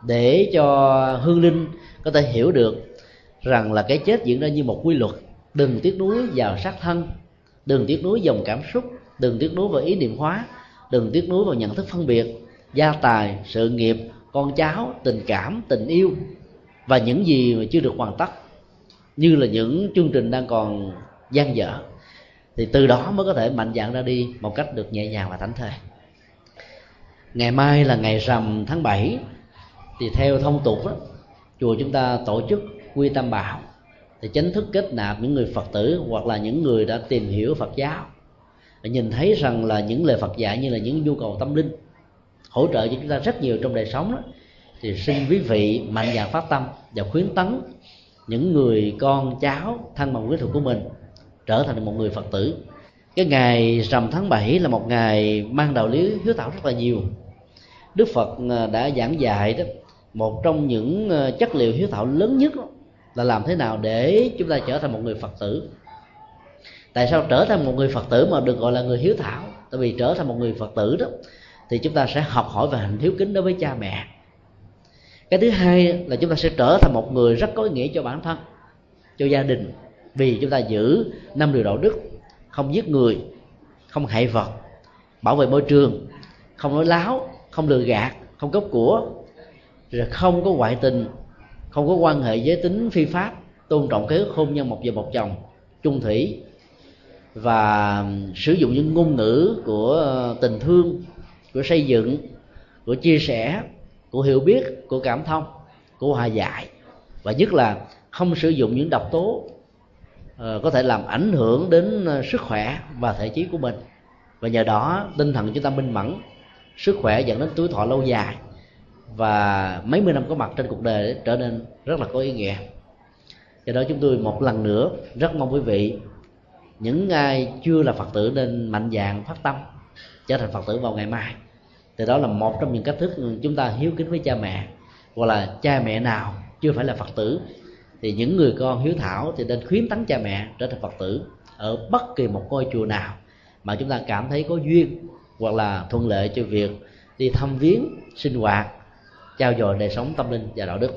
Speaker 1: để cho hương linh có thể hiểu được rằng là cái chết diễn ra như một quy luật. Đừng tiếc nuối vào sát thân, đừng tiếc nuối dòng cảm xúc, đừng tiếc nuối vào ý niệm hóa, đừng tiếc nuối vào nhận thức phân biệt, gia tài, sự nghiệp, con cháu, tình cảm, tình yêu và những gì mà chưa được hoàn tất, như là những chương trình đang còn gian dở, thì từ đó mới có thể mạnh dạn ra đi một cách được nhẹ nhàng và thảnh thơi. Ngày mai là ngày rằm tháng 7 thì theo thông tục đó, chùa chúng ta tổ chức quy tam bảo thì chính thức kết nạp những người phật tử hoặc là những người đã tìm hiểu phật giáo. Và nhìn thấy rằng là những lời phật dạy như là những nhu cầu tâm linh hỗ trợ cho chúng ta rất nhiều trong đời sống đó, thì xin quý vị mạnh dạn phát tâm và khuyến tấn những người con cháu thân bằng quyến thuộc của mình trở thành một người phật tử. Cái ngày rằm tháng 7 là một ngày mang đạo lý hiếu thảo rất là nhiều. Đức phật à, đã giảng dạy đó một trong những ờ, chất liệu hiếu thảo lớn nhất là làm thế nào để chúng ta trở thành một người phật tử. Tại sao trở thành một người phật tử mà được gọi là người hiếu thảo? Tại vì trở thành một người phật tử đó, thì chúng ta sẽ học hỏi về hành hiếu kính đối với cha mẹ. Cái thứ hai là chúng ta sẽ trở thành một người rất có ý nghĩa cho bản thân, cho gia đình. Vì chúng ta giữ năm điều đạo đức, không giết người, không hại vật, bảo vệ môi trường, không nói láo, không lừa gạt, không cướp của là không có ngoại tình không có quan hệ giới tính phi pháp tôn trọng cái hôn nhân một vợ một chồng chung thủy. Và sử dụng những ngôn ngữ của ờ, tình thương của xây dựng của chia sẻ của hiểu biết của cảm thông của hòa giải. Và nhất là không sử dụng những độc tố uh, có thể làm ảnh hưởng đến ờ, sức khỏe và thể trí của mình. Và nhờ đó tinh thần chúng ta minh mẫn sức khỏe dẫn đến tuổi thọ lâu dài và mấy mươi năm có mặt trên cuộc đời trở nên rất là có ý nghĩa. Do đó chúng tôi một lần nữa rất mong quý vị, những ai chưa là phật tử nên mạnh dạng phát tâm, trở thành phật tử vào ngày mai. Thì đó là một trong những cách thức chúng ta hiếu kính với cha mẹ, hoặc là cha mẹ nào chưa phải là phật tử, thì những người con hiếu thảo thì nên khuyến tấn cha mẹ trở thành phật tử ở bất kỳ một ngôi chùa nào mà chúng ta cảm thấy có duyên hoặc là thuận lợi cho việc đi thăm viếng, sinh hoạt trao dồi đời sống tâm linh và đạo đức.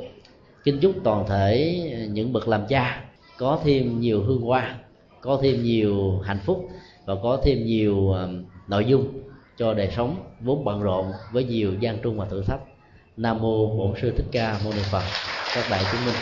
Speaker 1: Kính chúc toàn thể những bậc làm cha có thêm nhiều hương hoa, có thêm nhiều hạnh phúc và có thêm nhiều nội dung cho đời sống vốn bận rộn với nhiều gian trung và thử thách. Nam mô bổn sư thích ca mâu ni phật. Các đại chúng minh.